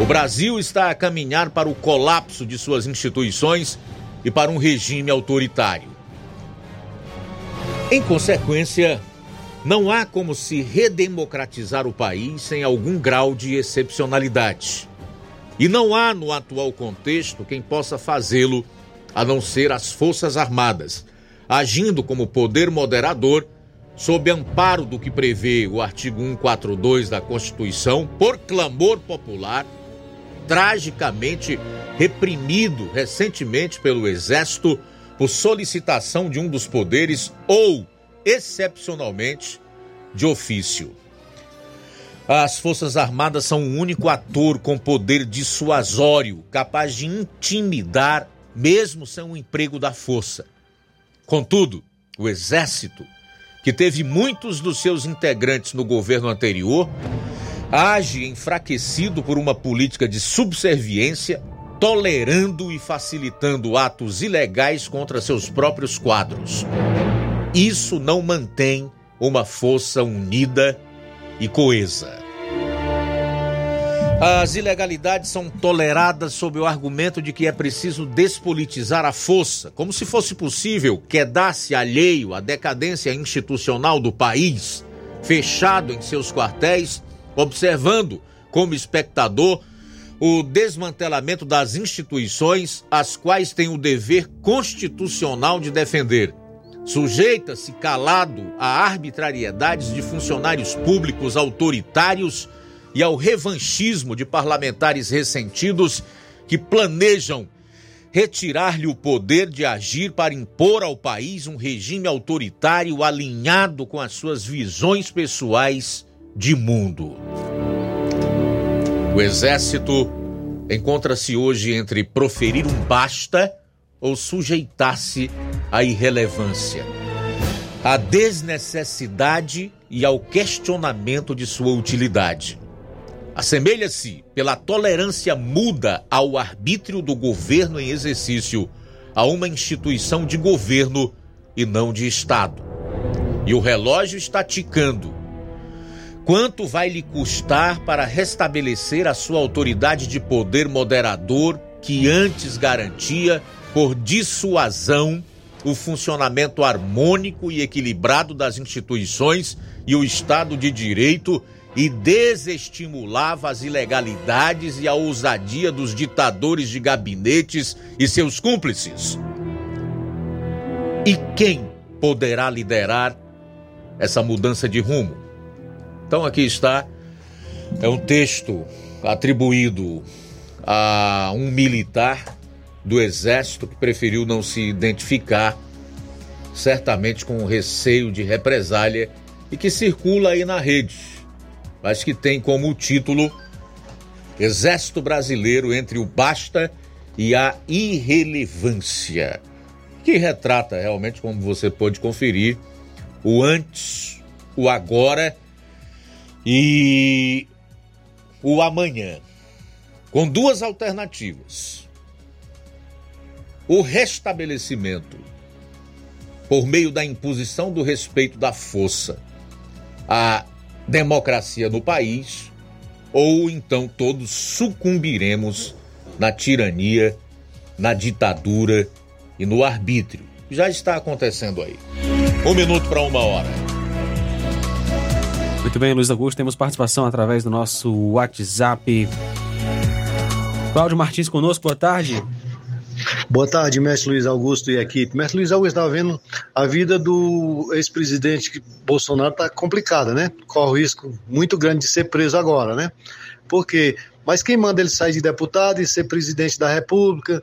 O Brasil está a caminhar para o colapso de suas instituições e para um regime autoritário. Em consequência, não há como se redemocratizar o país sem algum grau de excepcionalidade. E não há no atual contexto quem possa fazê-lo a não ser as Forças Armadas, agindo como poder moderador sob amparo do que prevê o artigo 142 da Constituição, por clamor popular, tragicamente reprimido recentemente pelo Exército por solicitação de um dos poderes ou excepcionalmente de ofício. As Forças Armadas são o único ator com poder dissuasório capaz de intimidar, mesmo sem o emprego da força. Contudo, o Exército, que teve muitos dos seus integrantes no governo anterior, age enfraquecido por uma política de subserviência, tolerando e facilitando atos ilegais contra seus próprios quadros. Isso não mantém uma força unida e coesa. As ilegalidades são toleradas sob o argumento de que é preciso despolitizar a força, como se fosse possível quedar-se alheio à decadência institucional do país, fechado em seus quartéis, observando como espectador o desmantelamento das instituições, as quais tem o dever constitucional de defender. Sujeita-se calado a arbitrariedades de funcionários públicos autoritários e ao revanchismo de parlamentares ressentidos que planejam retirar-lhe o poder de agir para impor ao país um regime autoritário alinhado com as suas visões pessoais de mundo. O exército encontra-se hoje entre proferir um basta ou sujeitar-se à irrelevância, à desnecessidade e ao questionamento de sua utilidade. Assemelha-se pela tolerância muda ao arbítrio do governo em exercício a uma instituição de governo e não de Estado. E o relógio está ticando. Quanto vai lhe custar para restabelecer a sua autoridade de poder moderador que antes garantia, por dissuasão, o funcionamento harmônico e equilibrado das instituições e o Estado de Direito e desestimulava as ilegalidades e a ousadia dos ditadores de gabinetes e seus cúmplices? E quem poderá liderar essa mudança de rumo? Então aqui está, é um texto atribuído a um militar do Exército que preferiu não se identificar, certamente com receio de represália, e que circula aí na rede, mas que tem como título Exército Brasileiro entre o basta e a irrelevância, que retrata realmente, como você pode conferir, o antes, o agora e o amanhã, com duas alternativas. O restabelecimento, por meio da imposição do respeito da força, à democracia no país, ou então todos sucumbiremos na tirania, na ditadura e no arbítrio. Já está acontecendo aí. Um minuto para uma hora.
Muito bem, Luiz Augusto, temos participação através do nosso WhatsApp. Cláudio Martins conosco, boa tarde.
Boa tarde, mestre Luiz Augusto e equipe. Mestre Luiz Augusto, estava vendo a vida do ex-presidente Bolsonaro está complicada, né? Corre o risco muito grande de ser preso agora, né? Porque, mas quem manda ele sair de deputado e ser presidente da República,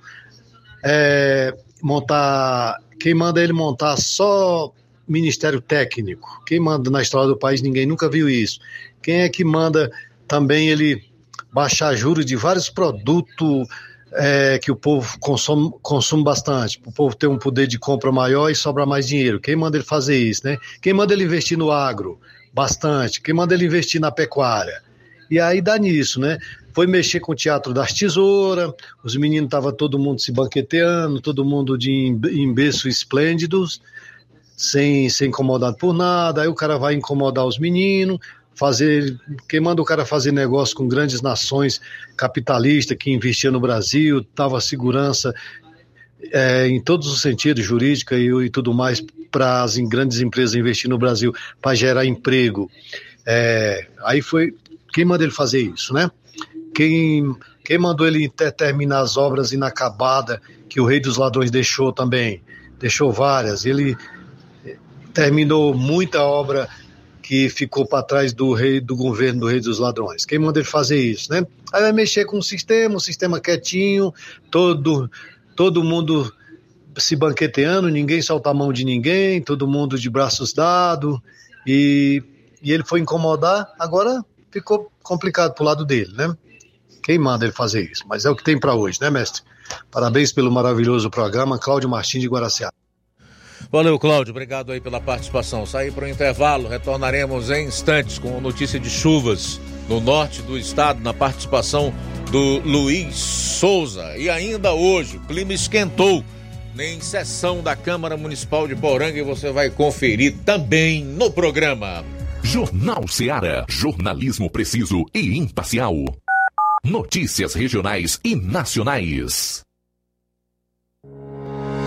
é, montar, quem manda ele montar só ministério técnico, quem manda na história do país, ninguém nunca viu isso. Quem é que manda também ele baixar juros de vários produtos é, que o povo consome, consome bastante, para o povo ter um poder de compra maior e sobrar mais dinheiro. Quem manda ele fazer isso, né? Quem manda ele investir no agro? Bastante. Quem manda ele investir na pecuária? E aí dá nisso, né? Foi mexer com o Teatro das Tesouras, os meninos estavam todo mundo se banqueteando, todo mundo de em berço esplêndidos, sem ser incomodado por nada. Aí o cara vai incomodar os meninos, fazer, quem manda o cara fazer negócio com grandes nações capitalistas que investiam no Brasil, dava segurança é, em todos os sentidos, jurídica e, e tudo mais, para as grandes empresas investir no Brasil, para gerar emprego. É, aí foi, quem manda ele fazer isso, né? Quem, quem mandou ele terminar as obras inacabadas que o Rei dos Ladrões deixou também? Deixou várias. Ele terminou muita obra que ficou para trás do rei do governo do rei dos ladrões. Quem manda ele fazer isso, né? Aí vai mexer com o sistema, o sistema quietinho, todo todo mundo se banqueteando, ninguém solta a mão de ninguém, todo mundo de braços dados e, e ele foi incomodar, agora ficou complicado pro lado dele, né? Quem manda ele fazer isso? Mas é o que tem para hoje, né, mestre? Parabéns pelo maravilhoso programa, Cláudio Martins de Guaraciá.
Valeu, Cláudio. Obrigado aí pela participação. Sair para o intervalo. Retornaremos em instantes com notícia de chuvas no norte do estado, na participação do Luiz Souza. E ainda hoje, o clima esquentou em sessão da Câmara Municipal de Poranga e você vai conferir também no programa.
Jornal Seara. Jornalismo preciso e imparcial. Notícias regionais e nacionais.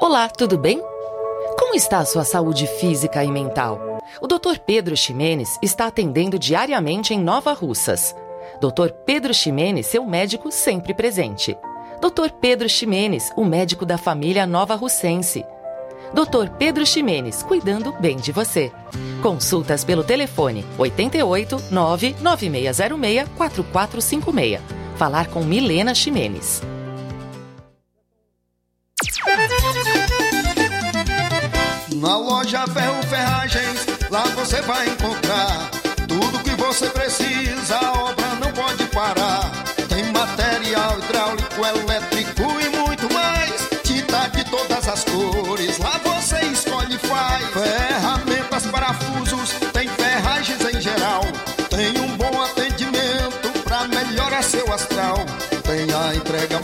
Olá, tudo bem? Como está a sua saúde física e mental? O Dr. Pedro Ximenes está atendendo diariamente em Nova Russas. Dr. Pedro Ximenes, seu médico sempre presente. Dr. Pedro Ximenes, o médico da família Nova Russense. Dr. Pedro Ximenes, cuidando bem de você. Consultas pelo telefone 88 99606 4456. Falar com Milena Ximenes.
Na loja Ferro Ferragens, lá você vai encontrar tudo que você precisa, a obra não pode parar. Tem material hidráulico, elétrico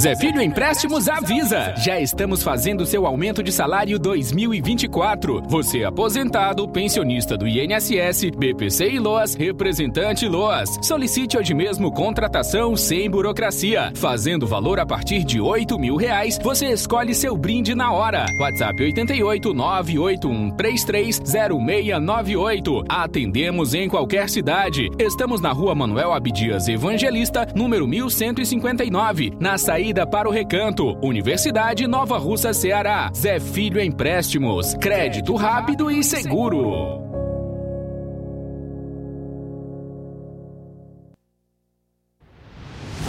Zé Filho Empréstimos avisa! Já estamos fazendo seu aumento de salário 2024. Você aposentado, pensionista do INSS, BPC e LOAS, representante LOAS. Solicite hoje mesmo contratação sem burocracia. Fazendo valor a partir de 8 mil reais, você escolhe seu brinde na hora. WhatsApp 88 981330698. Atendemos em qualquer cidade. Estamos na rua Manuel Abdias Evangelista, número 1159, na saída para o Recanto. Universidade Nova Russa, Ceará. Zé Filho Empréstimos. Crédito rápido e seguro.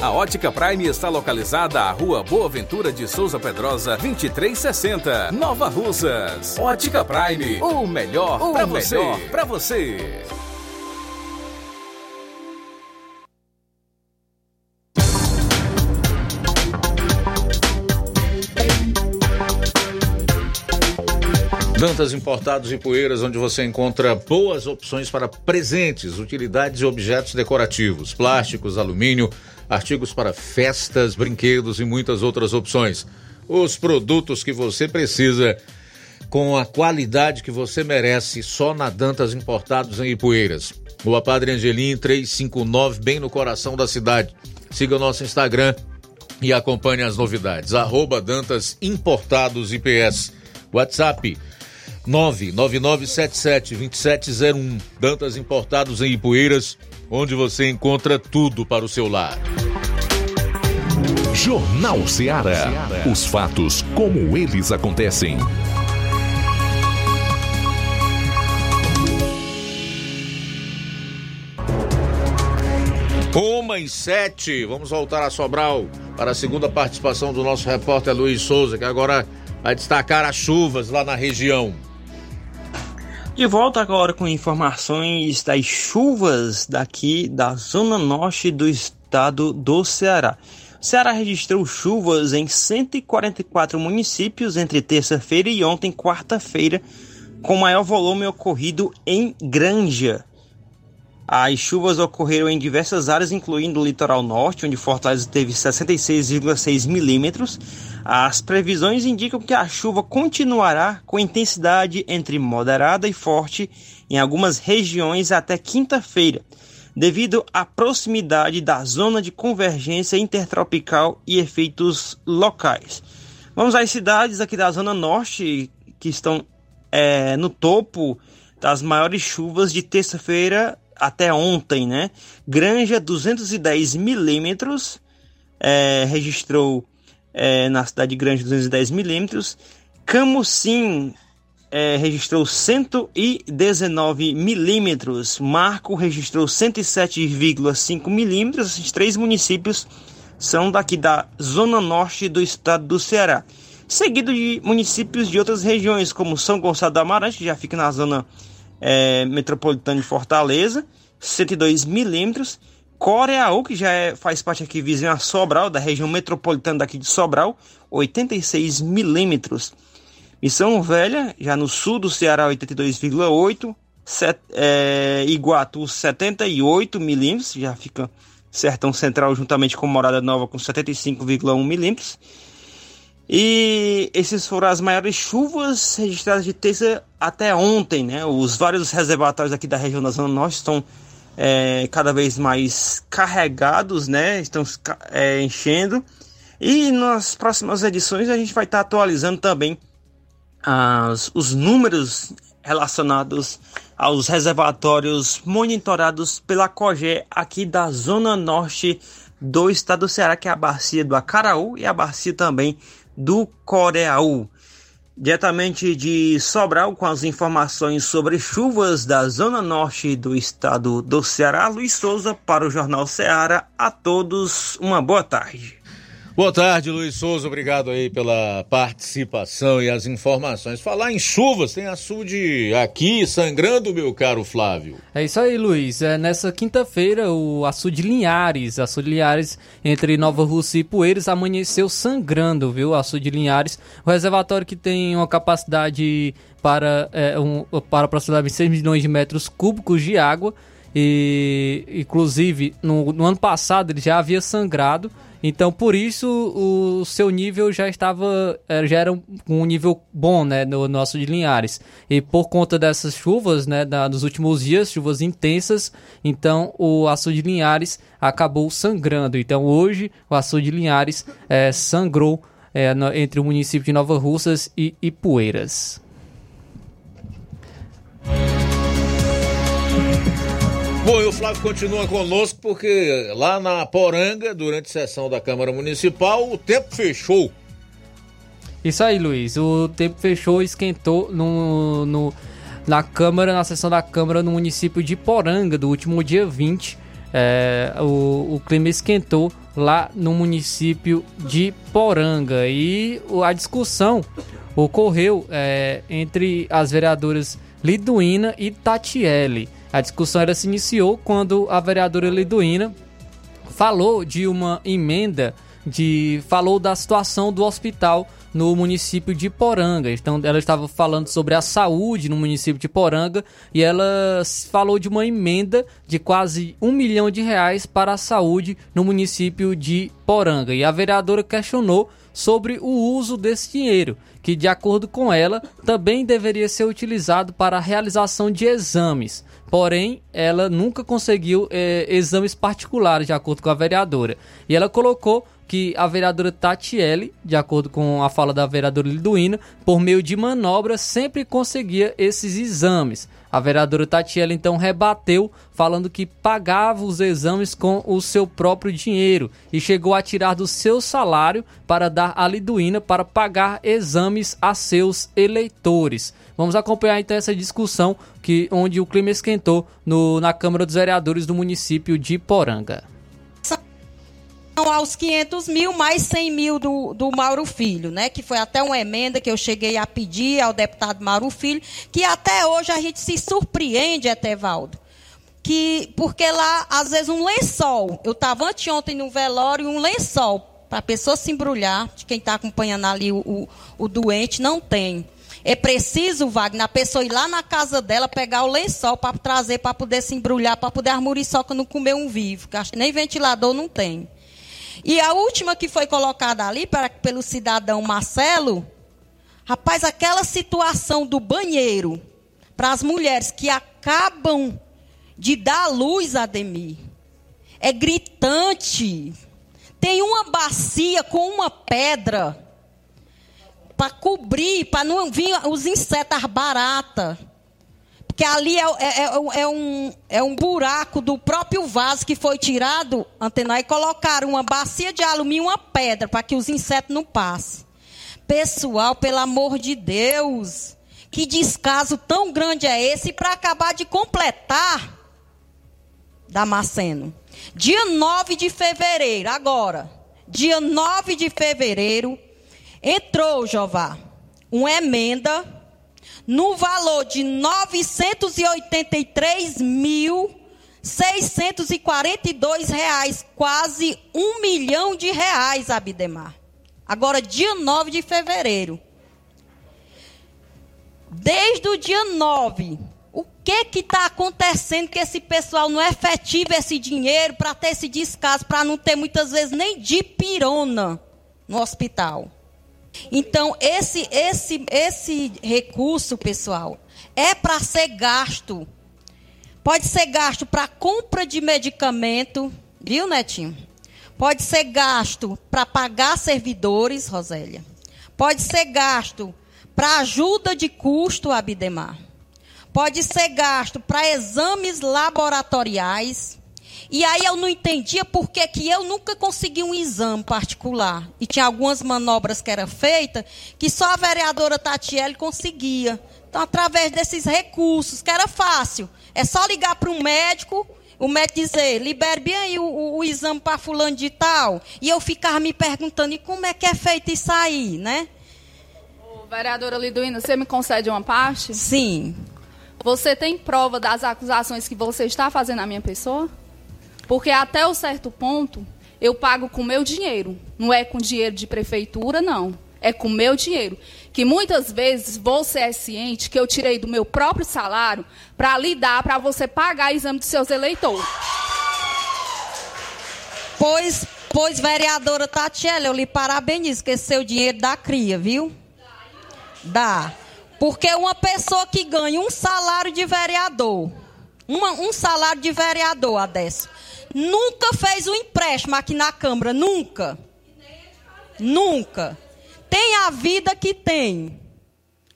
A Ótica Prime está localizada à Rua Boa Ventura de Souza Pedrosa, 2360, Nova Russas. Ótica Prime, o melhor para você. Para você.
Dantas Importados e Poeiras, onde você encontra boas opções para presentes, utilidades e objetos decorativos, plásticos, alumínio, artigos para festas, brinquedos e muitas outras opções. Os produtos que você precisa com a qualidade que você merece só na Dantas Importados em Ipueiras. Rua Padre Angelim 359, bem no coração da cidade. Siga o nosso Instagram e acompanhe as novidades. Arroba Dantas Importados IPS. WhatsApp 999772701. Dantas Importados em Ipueiras, onde você encontra tudo para o seu lar.
Jornal Ceará. Os fatos como eles acontecem.
Uma e sete. Vamos voltar a Sobral para a segunda participação do nosso repórter Luiz Souza, que agora vai destacar as chuvas lá na região.
De volta agora com informações das chuvas daqui da zona norte do estado do Ceará. O Ceará registrou chuvas em 144 municípios entre terça-feira e ontem, quarta-feira, com maior volume ocorrido em Granja. As chuvas ocorreram em diversas áreas, incluindo o litoral norte, onde Fortaleza teve 66,6 milímetros, As previsões indicam que a chuva continuará com intensidade entre moderada e forte em algumas regiões até quinta-feira, devido à proximidade da zona de convergência intertropical e efeitos locais. Vamos às cidades aqui da Zona Norte que estão é, no topo das maiores chuvas de terça-feira até ontem, né? Granja 210 milímetros, é, registrou é, na cidade de Granja 210 milímetros. Camusim é, registrou 119 milímetros. Marco registrou 107,5 milímetros. Esses três municípios são daqui da zona norte do estado do Ceará. Seguido de municípios de outras regiões, como São Gonçalo do Amarante, que já fica na zona é, metropolitana de Fortaleza, 102 milímetros. Coreaú, que já é, faz parte aqui vizinho a Sobral, da região metropolitana daqui de Sobral, 86 milímetros. Missão Velha, já no sul do Ceará, 82,8. É, Iguatu, 78 milímetros, já fica Sertão Central juntamente com Morada Nova com 75,1 milímetros. E esses foram as maiores chuvas registradas de terça até ontem, né? Os vários reservatórios aqui da região da Zona Norte estão é, cada vez mais carregados, né? Estão é, enchendo. E nas próximas edições a gente vai estar atualizando também as, os números relacionados aos reservatórios monitorados pela COGE aqui da zona norte do estado do Ceará, que é a bacia do Acaraú e a bacia também do Coreaú. Diretamente de Sobral, com as informações sobre chuvas da zona norte do estado do Ceará, Luiz Souza para o Jornal Ceará. A todos, uma boa tarde.
Boa tarde, Luiz Souza. Obrigado aí pela participação e as informações. Falar em chuvas, tem açude aqui sangrando, meu caro Flávio.
É isso aí, Luiz. É, nessa quinta-feira, o açude Linhares, açude Linhares entre Nova Rússia e Poeiras, amanheceu sangrando, viu? Açude Linhares, o reservatório que tem uma capacidade para, é, um, para aproximadamente 6 milhões de metros cúbicos de água. E, inclusive, no, no ano passado ele já havia sangrado então, por isso, o seu nível já estava, eh, já era um nível bom, né, no nosso de Linhares. E por conta dessas chuvas, né, da, nos últimos dias, chuvas intensas, então o açude de Linhares acabou sangrando. Então, hoje, o açude de Linhares é, sangrou é, no, entre o município de Nova Russas e Ipueiras.
Bom, e o Flávio continua conosco porque lá na Poranga, durante a sessão da Câmara Municipal, o tempo fechou.
Isso aí, Luiz. O tempo fechou, esquentou no, no, na Câmara, na sessão da Câmara no município de Poranga, do último dia 20. É, o, o clima esquentou lá no município de Poranga. E a discussão ocorreu é, entre as vereadoras Liduína e Tatiele. A discussão era, se iniciou quando a vereadora Liduína falou de uma emenda de falou da situação do hospital no município de Poranga. Então, ela estava falando sobre a saúde no município de Poranga e ela falou de uma emenda de quase um milhão de reais para a saúde no município de Poranga. E a vereadora questionou sobre o uso desse dinheiro, que, de acordo com ela, também deveria ser utilizado para a realização de exames porém ela nunca conseguiu é, exames particulares, de acordo com a vereadora. E ela colocou que a vereadora Tatiele, de acordo com a fala da vereadora Liduína, por meio de manobras sempre conseguia esses exames. A vereadora Tatiele então rebateu, falando que pagava os exames com o seu próprio dinheiro e chegou a tirar do seu salário para dar a Liduína para pagar exames a seus eleitores. Vamos acompanhar então essa discussão que onde o clima esquentou no, na Câmara dos Vereadores do município de Poranga
aos 500 mil, mais 100 mil do, do Mauro Filho, né? Que foi até uma emenda que eu cheguei a pedir ao deputado Mauro Filho, que até hoje a gente se surpreende, Etevaldo. Que, porque lá, às vezes, um lençol. Eu estava anteontem no velório, um lençol, para a pessoa se embrulhar, de quem está acompanhando ali o, o, o doente, não tem. É preciso, Wagner, a pessoa ir lá na casa dela, pegar o lençol para trazer, para poder se embrulhar, para poder a muriçoca não comer um vivo, nem ventilador não tem. E a última que foi colocada ali para, pelo cidadão Marcelo, rapaz, aquela situação do banheiro para as mulheres que acabam de dar luz Ademir é gritante. Tem uma bacia com uma pedra para cobrir, para não vir os insetos baratas. Porque ali é, é, é, é, um, é um buraco do próprio vaso que foi tirado, antenar, e colocaram uma bacia de alumínio e uma pedra para que os insetos não passem. Pessoal, pelo amor de Deus, que descaso tão grande é esse? Para acabar de completar, Damasceno, dia 9 de fevereiro, agora, dia 9 de fevereiro, entrou, Jová, uma emenda no valor de 983 mil 642 reais, quase um milhão de reais, Abidemar. Agora, dia 9 de fevereiro. Desde o dia 9, o que que está acontecendo que esse pessoal não efetiva esse dinheiro para ter esse descaso, para não ter muitas vezes nem de pirona no hospital? Então, esse, esse, esse recurso, pessoal, é para ser gasto. Pode ser gasto para compra de medicamento, viu, Netinho? Pode ser gasto para pagar servidores, Rosélia. Pode ser gasto para ajuda de custo, Abidemar. Pode ser gasto para exames laboratoriais. E aí eu não entendia por que, que eu nunca consegui um exame particular. E tinha algumas manobras que eram feitas que só a vereadora Tatiele conseguia. Então, através desses recursos, que era fácil. É só ligar para um médico, o médico dizer, libere bem aí o, o, o exame para fulano de tal. E eu ficava me perguntando, e como é que é feito isso aí, né?
Ô, vereadora Liduína, você me concede uma parte?
Sim.
Você tem prova das acusações que você está fazendo à minha pessoa? Porque até o certo ponto, eu pago com meu dinheiro. Não é com dinheiro de prefeitura, não. É com meu dinheiro. Que muitas vezes você é ciente que eu tirei do meu próprio salário para lhe dar para você pagar o exame dos seus eleitores.
Pois, pois vereadora Tatiela, eu lhe parabenizo, que esse seu dinheiro dá cria, viu? Dá. Porque uma pessoa que ganha um salário de vereador, uma, um salário de vereador, Adécio, nunca fez um empréstimo aqui na Câmara, nunca. Nunca. Tem a vida que tem,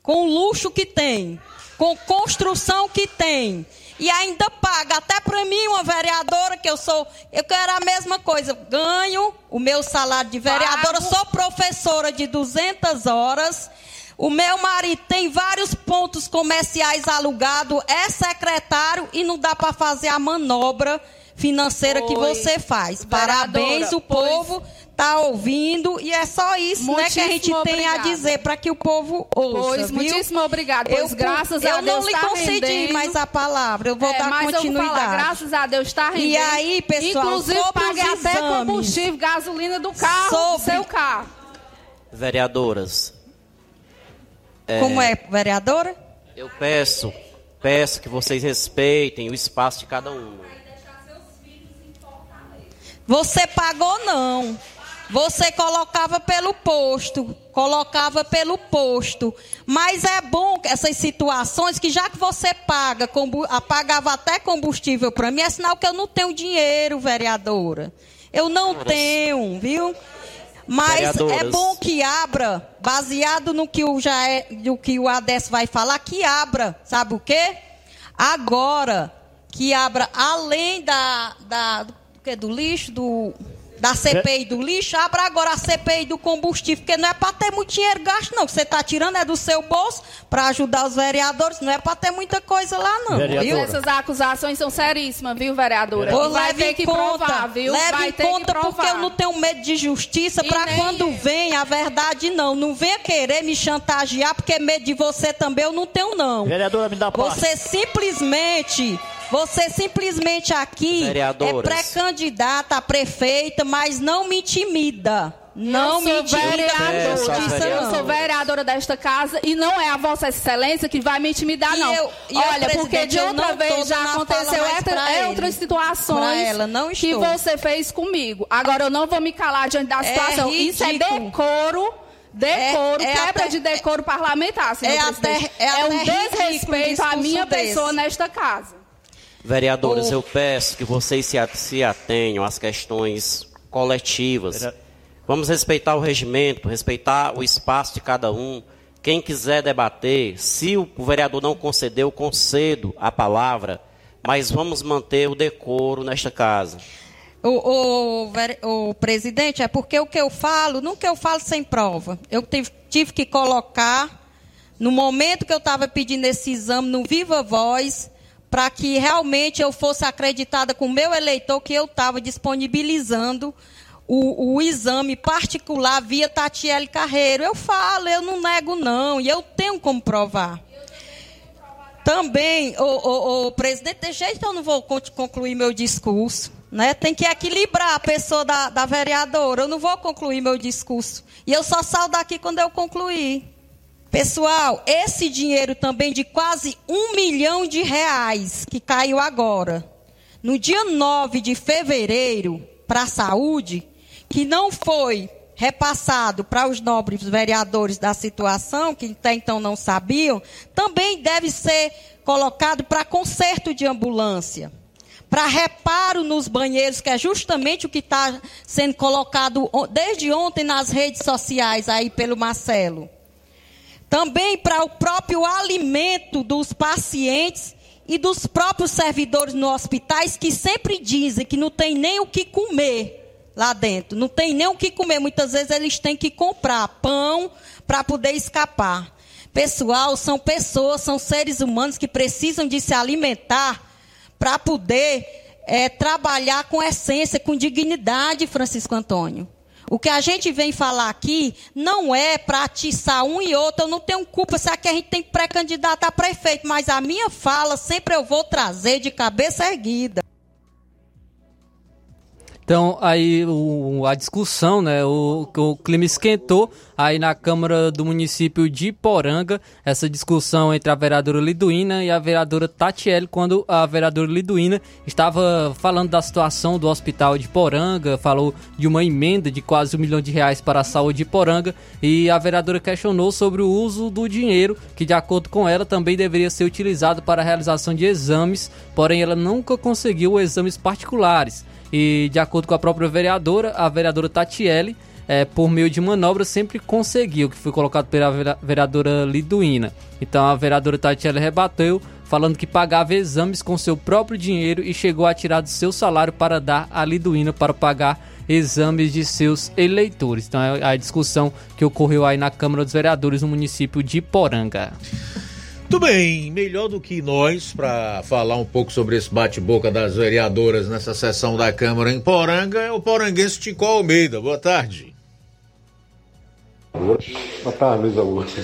com o luxo que tem, com construção que tem. E ainda paga até para mim, uma vereadora, que eu sou. Eu quero a mesma coisa. Ganho o meu salário de vereadora, sou professora de 200 horas. O meu marido tem vários pontos comerciais alugados, é secretário e não dá para fazer a manobra financeira que você faz. Parabéns, o
pois-
povo está ouvindo e é só isso né, que a gente tem a
obrigada.
dizer para que o povo ouça.
Pois,
viu?
muitíssimo obrigado. Pois,
Eu,
graças
eu
a Deus
não lhe
tá
concedi
rendendo.
mais a palavra, eu vou
É,
dar
mas eu vou
continuidade.
falar, graças a Deus está rendendo.
E aí, pessoal,
Inclusive,
sobre
paguei
os
até combustível, gasolina do carro, do
Sobre-
seu carro.
Vereadoras.
Como é, vereadora?
Eu peço, peço que vocês respeitem o espaço de cada um.
Você pagou não. Você colocava pelo posto, colocava pelo posto. Mas é bom que essas situações que já que você paga, ah, pagava até combustível para mim, é sinal que eu não tenho dinheiro, vereadora. Eu não tenho, viu? Mas é bom que abra, baseado no que o já é, no que o ADES vai falar, que abra, sabe o quê? Agora que abra além da, da do, que, do lixo, do da CPI do lixo, abra agora a CPI do combustível, porque não é para ter muito dinheiro gasto, não. O que você está tirando é do seu bolso para ajudar os vereadores, não é para ter muita coisa lá, não. Viu?
Essas acusações são seríssimas, viu, vereadora? Vai
leve
ter
em
que
conta,
provar, viu?
leve
vai
em conta porque eu não tenho medo de justiça para quando
eu.
vem a verdade não. Não venha querer me chantagear porque medo de você também eu não tenho não.
Vereadora, me dá
Você simplesmente você simplesmente aqui é
Vereadoras.
pré-candidata a prefeita, mas não me intimida. Não me
vereadora, Eu sou vereadora desta casa e não é a Vossa Excelência que vai me intimidar, não. Eu, Olha, porque de outra vez já aconteceu outra, outras situações ela, que você fez comigo. Agora eu não vou me calar diante da é situação. É Isso é decoro decoro, é, é quebra até, de decoro parlamentar, senhor é presidente. Até, é, é um desrespeito à minha desse. pessoa nesta casa.
Vereadores, eu peço que vocês se, se atenham às questões coletivas. Vamos respeitar o regimento, respeitar o espaço de cada um. Quem quiser debater, se o vereador não concedeu, concedo a palavra, mas vamos manter o decoro nesta casa.
O, o, o, presidente, é porque o que eu falo, nunca eu falo sem prova. Eu tive, tive que colocar, no momento que eu estava pedindo esse exame, no Viva Voz, para que realmente eu fosse acreditada com o meu eleitor que eu estava disponibilizando o, o, exame particular via Tatiele Carreiro. Eu falo, eu não nego não, e eu tenho como provar. Também, o, o, presidente, de jeito eu não vou concluir meu discurso. Né? Tem que equilibrar a pessoa da, da vereadora. Eu não vou concluir meu discurso. E eu só saio daqui quando eu concluir. Pessoal, esse dinheiro também de quase um milhão de reais que caiu agora, no dia 9 de fevereiro, para a saúde, que não foi repassado para os nobres vereadores da situação, que até então não sabiam, também deve ser colocado para conserto de ambulância. Para reparo nos banheiros, que é justamente o que está sendo colocado desde ontem nas redes sociais aí pelo Marcelo. Também para o próprio alimento dos pacientes e dos próprios servidores nos hospitais que sempre dizem que não tem nem o que comer lá dentro. Não tem nem o que comer. Muitas vezes eles têm que comprar pão para poder escapar. Pessoal, são pessoas, são seres humanos que precisam de se alimentar para poder é, trabalhar com essência, com dignidade, Francisco Antônio. O que a gente vem falar aqui não é para atiçar um e outro. Eu não tenho culpa se aqui a gente tem pré-candidato a prefeito, mas a minha fala sempre eu vou trazer de cabeça erguida.
Então, aí o, a discussão, né, o, o clima esquentou aí na Câmara do município de Poranga, essa discussão entre a vereadora Liduína e a vereadora Tatiele, quando a vereadora Liduína estava falando da situação do hospital de Poranga, falou de uma emenda de quase um milhão de reais para a saúde de Poranga, e a vereadora questionou sobre o uso do dinheiro, que de acordo com ela também deveria ser utilizado para a realização de exames, porém ela nunca conseguiu exames particulares. E de acordo com a própria vereadora, a vereadora Tatiele, é, por meio de manobra, sempre conseguiu, que foi colocado pela vereadora Liduína. Então a vereadora Tatiele rebateu, falando que pagava exames com seu próprio dinheiro e chegou a tirar do seu salário para dar a Liduína para pagar exames de seus eleitores. Então é a discussão que ocorreu aí na Câmara dos Vereadores no município de Poranga.
Muito bem, melhor do que nós para falar um pouco sobre esse bate-boca das vereadoras nessa sessão da Câmara em Poranga é o poranguense Tico Almeida. Boa tarde.
Boa tarde, Luiz Augusto.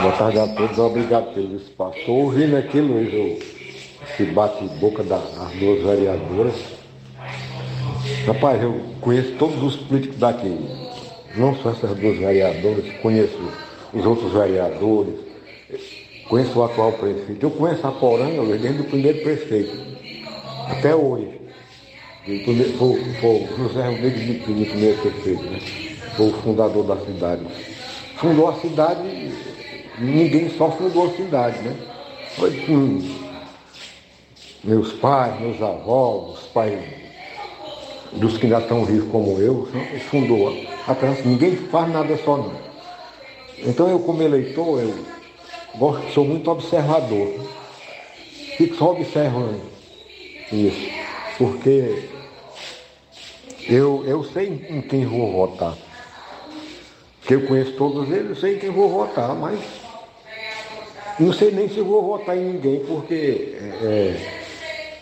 Boa tarde a todos, obrigado pelo espaço. Estou ouvindo aqui, Luiz, esse bate-boca das duas vereadoras. Rapaz, eu conheço todos os políticos daqui, não só essas duas vereadoras, conheço os outros vereadores, Conheço o atual prefeito. Eu conheço a Poranga desde o primeiro prefeito, até hoje. Foi, foi José Rodrigues de Pino, o primeiro prefeito, né? Foi o fundador da cidade. Fundou a cidade, ninguém só fundou a cidade, né? Foi com meus pais, meus avós, os pais dos que ainda estão vivos como eu, fundou a trans, ninguém faz nada só não. Então eu como eleitor, eu Gosto, sou muito observador. Fico só observando isso. Porque eu, eu sei em quem vou votar. Porque eu conheço todos eles, eu sei em quem vou votar, mas não sei nem se vou votar em ninguém, porque é, é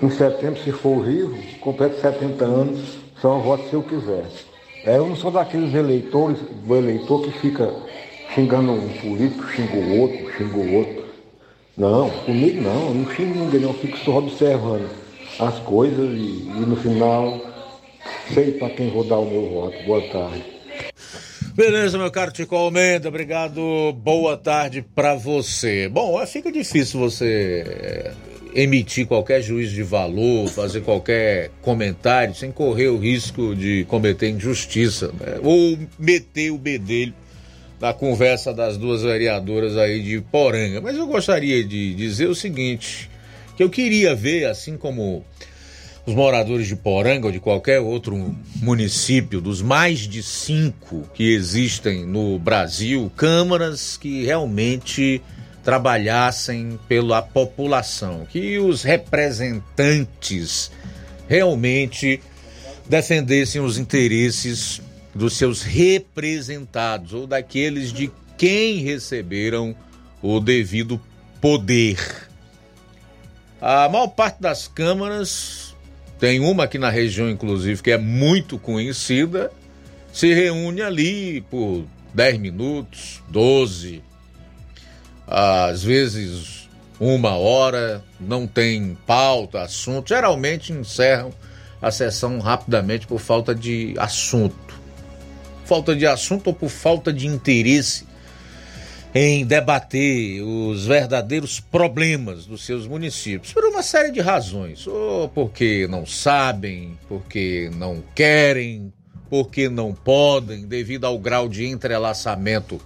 em setembro, se for vivo, completo 70 anos, só voto se eu quiser. É, eu não sou daqueles eleitores, do eleitor que fica xingando um político, xinga o outro, xinga o outro. Não, comigo não, eu não xingo ninguém, não, eu fico só observando as coisas e, e no final
sei para quem vou dar o meu voto. Boa tarde.
Beleza, meu caro Tico Almeida, obrigado. Boa tarde para você. Bom, é, fica difícil você é, emitir qualquer juízo de valor, fazer qualquer comentário sem correr o risco de cometer injustiça né? ou meter o bedelho na conversa das duas vereadoras aí de Poranga. Mas eu gostaria de dizer o seguinte, que eu queria ver, assim como os moradores de Poranga ou de qualquer outro município, dos mais de cinco que existem no Brasil, câmaras que realmente trabalhassem pela população, que os representantes realmente defendessem os interesses dos seus representados ou daqueles de quem receberam o devido poder. A maior parte das câmaras, tem uma aqui na região, inclusive, que é muito conhecida, se reúne ali por 10 minutos, 12, às vezes uma hora, não tem pauta, assunto. Geralmente encerram a sessão rapidamente por falta de assunto. Falta de assunto ou por falta de interesse em debater os verdadeiros problemas dos seus municípios, por uma série de razões. Ou porque não sabem, porque não querem, porque não podem, devido ao grau de entrelaçamento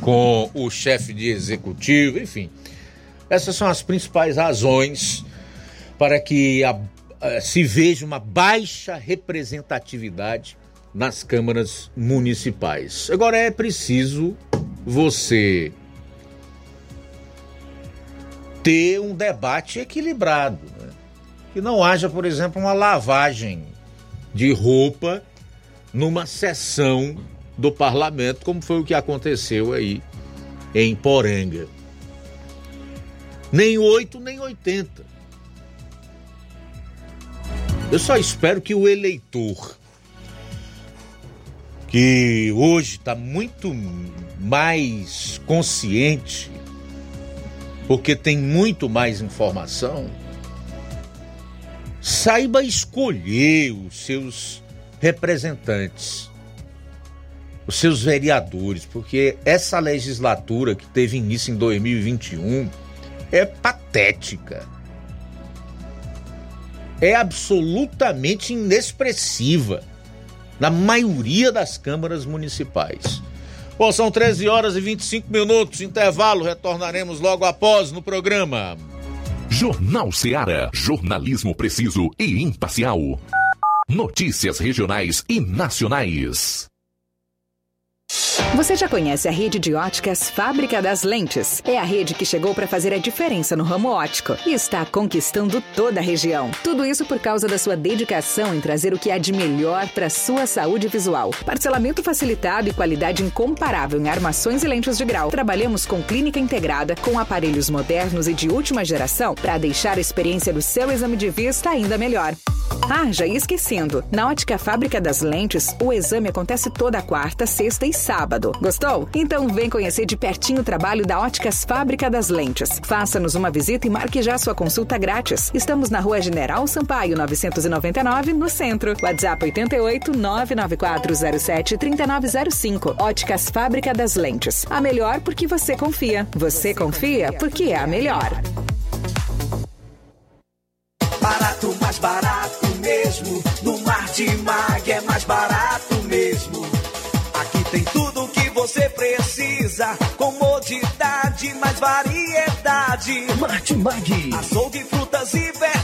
com o chefe de executivo, enfim. Essas são as principais razões para que a, a, se veja uma baixa representatividade nas câmaras municipais. Agora é preciso você ter um debate equilibrado, né? que não haja, por exemplo, uma lavagem de roupa numa sessão do parlamento, como foi o que aconteceu aí em Poranga. Nem 8, nem 80. Eu só espero que o eleitor, que hoje está muito mais consciente, porque tem muito mais informação, saiba escolher os seus representantes os seus vereadores, porque essa legislatura que teve início em 2021 é patética. É absolutamente inexpressiva na maioria das câmaras municipais. Bom, são 13 horas e 25 minutos, intervalo, retornaremos logo após no programa.
Jornal Seara, jornalismo preciso e imparcial. Notícias regionais e nacionais.
Você já conhece a rede de óticas Fábrica das Lentes? É a rede que chegou para fazer a diferença no ramo óptico e está conquistando toda a região. Tudo isso por causa da sua dedicação em trazer o que há de melhor para sua saúde visual. Parcelamento facilitado e qualidade incomparável em armações e lentes de grau. Trabalhamos com clínica integrada, com aparelhos modernos e de última geração para deixar a experiência do seu exame de vista ainda melhor. Ah, já ia esquecendo. Na Ótica Fábrica das Lentes, o exame acontece toda quarta, sexta e sábado. Gostou? Então vem conhecer de pertinho o trabalho da Óticas Fábrica das Lentes. Faça-nos uma visita e marque já sua consulta grátis. Estamos na Rua General Sampaio, 999, no centro. WhatsApp 88 99407 3905. Óticas Fábrica das Lentes. A melhor porque você confia. Você confia porque é a melhor.
Barato, mais barato mesmo. No Martimag é mais barato mesmo. Você precisa. Comodidade, mais variedade.
Martimag.
Açougue, frutas e verduras.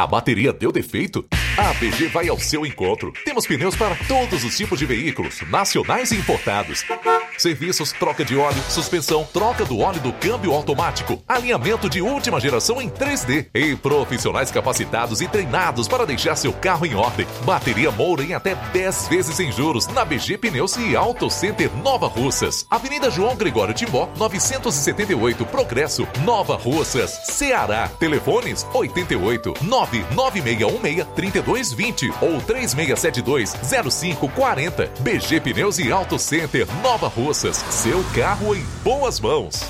A bateria deu defeito? A APG vai ao seu encontro. Temos pneus para todos os tipos de veículos, nacionais e importados. Serviços, troca de óleo, suspensão, troca do óleo do câmbio automático, alinhamento de última geração em 3D e profissionais capacitados e treinados para deixar seu carro em ordem. Bateria Moura em até 10 vezes sem juros na BG Pneus e Auto Center Nova Russas. Avenida João Gregório Timbó, 978 Progresso, Nova Russas, Ceará. Telefones 88 99616 3220 ou 3672 0540. BG Pneus e Auto Center Nova Russas. Seu carro em boas mãos.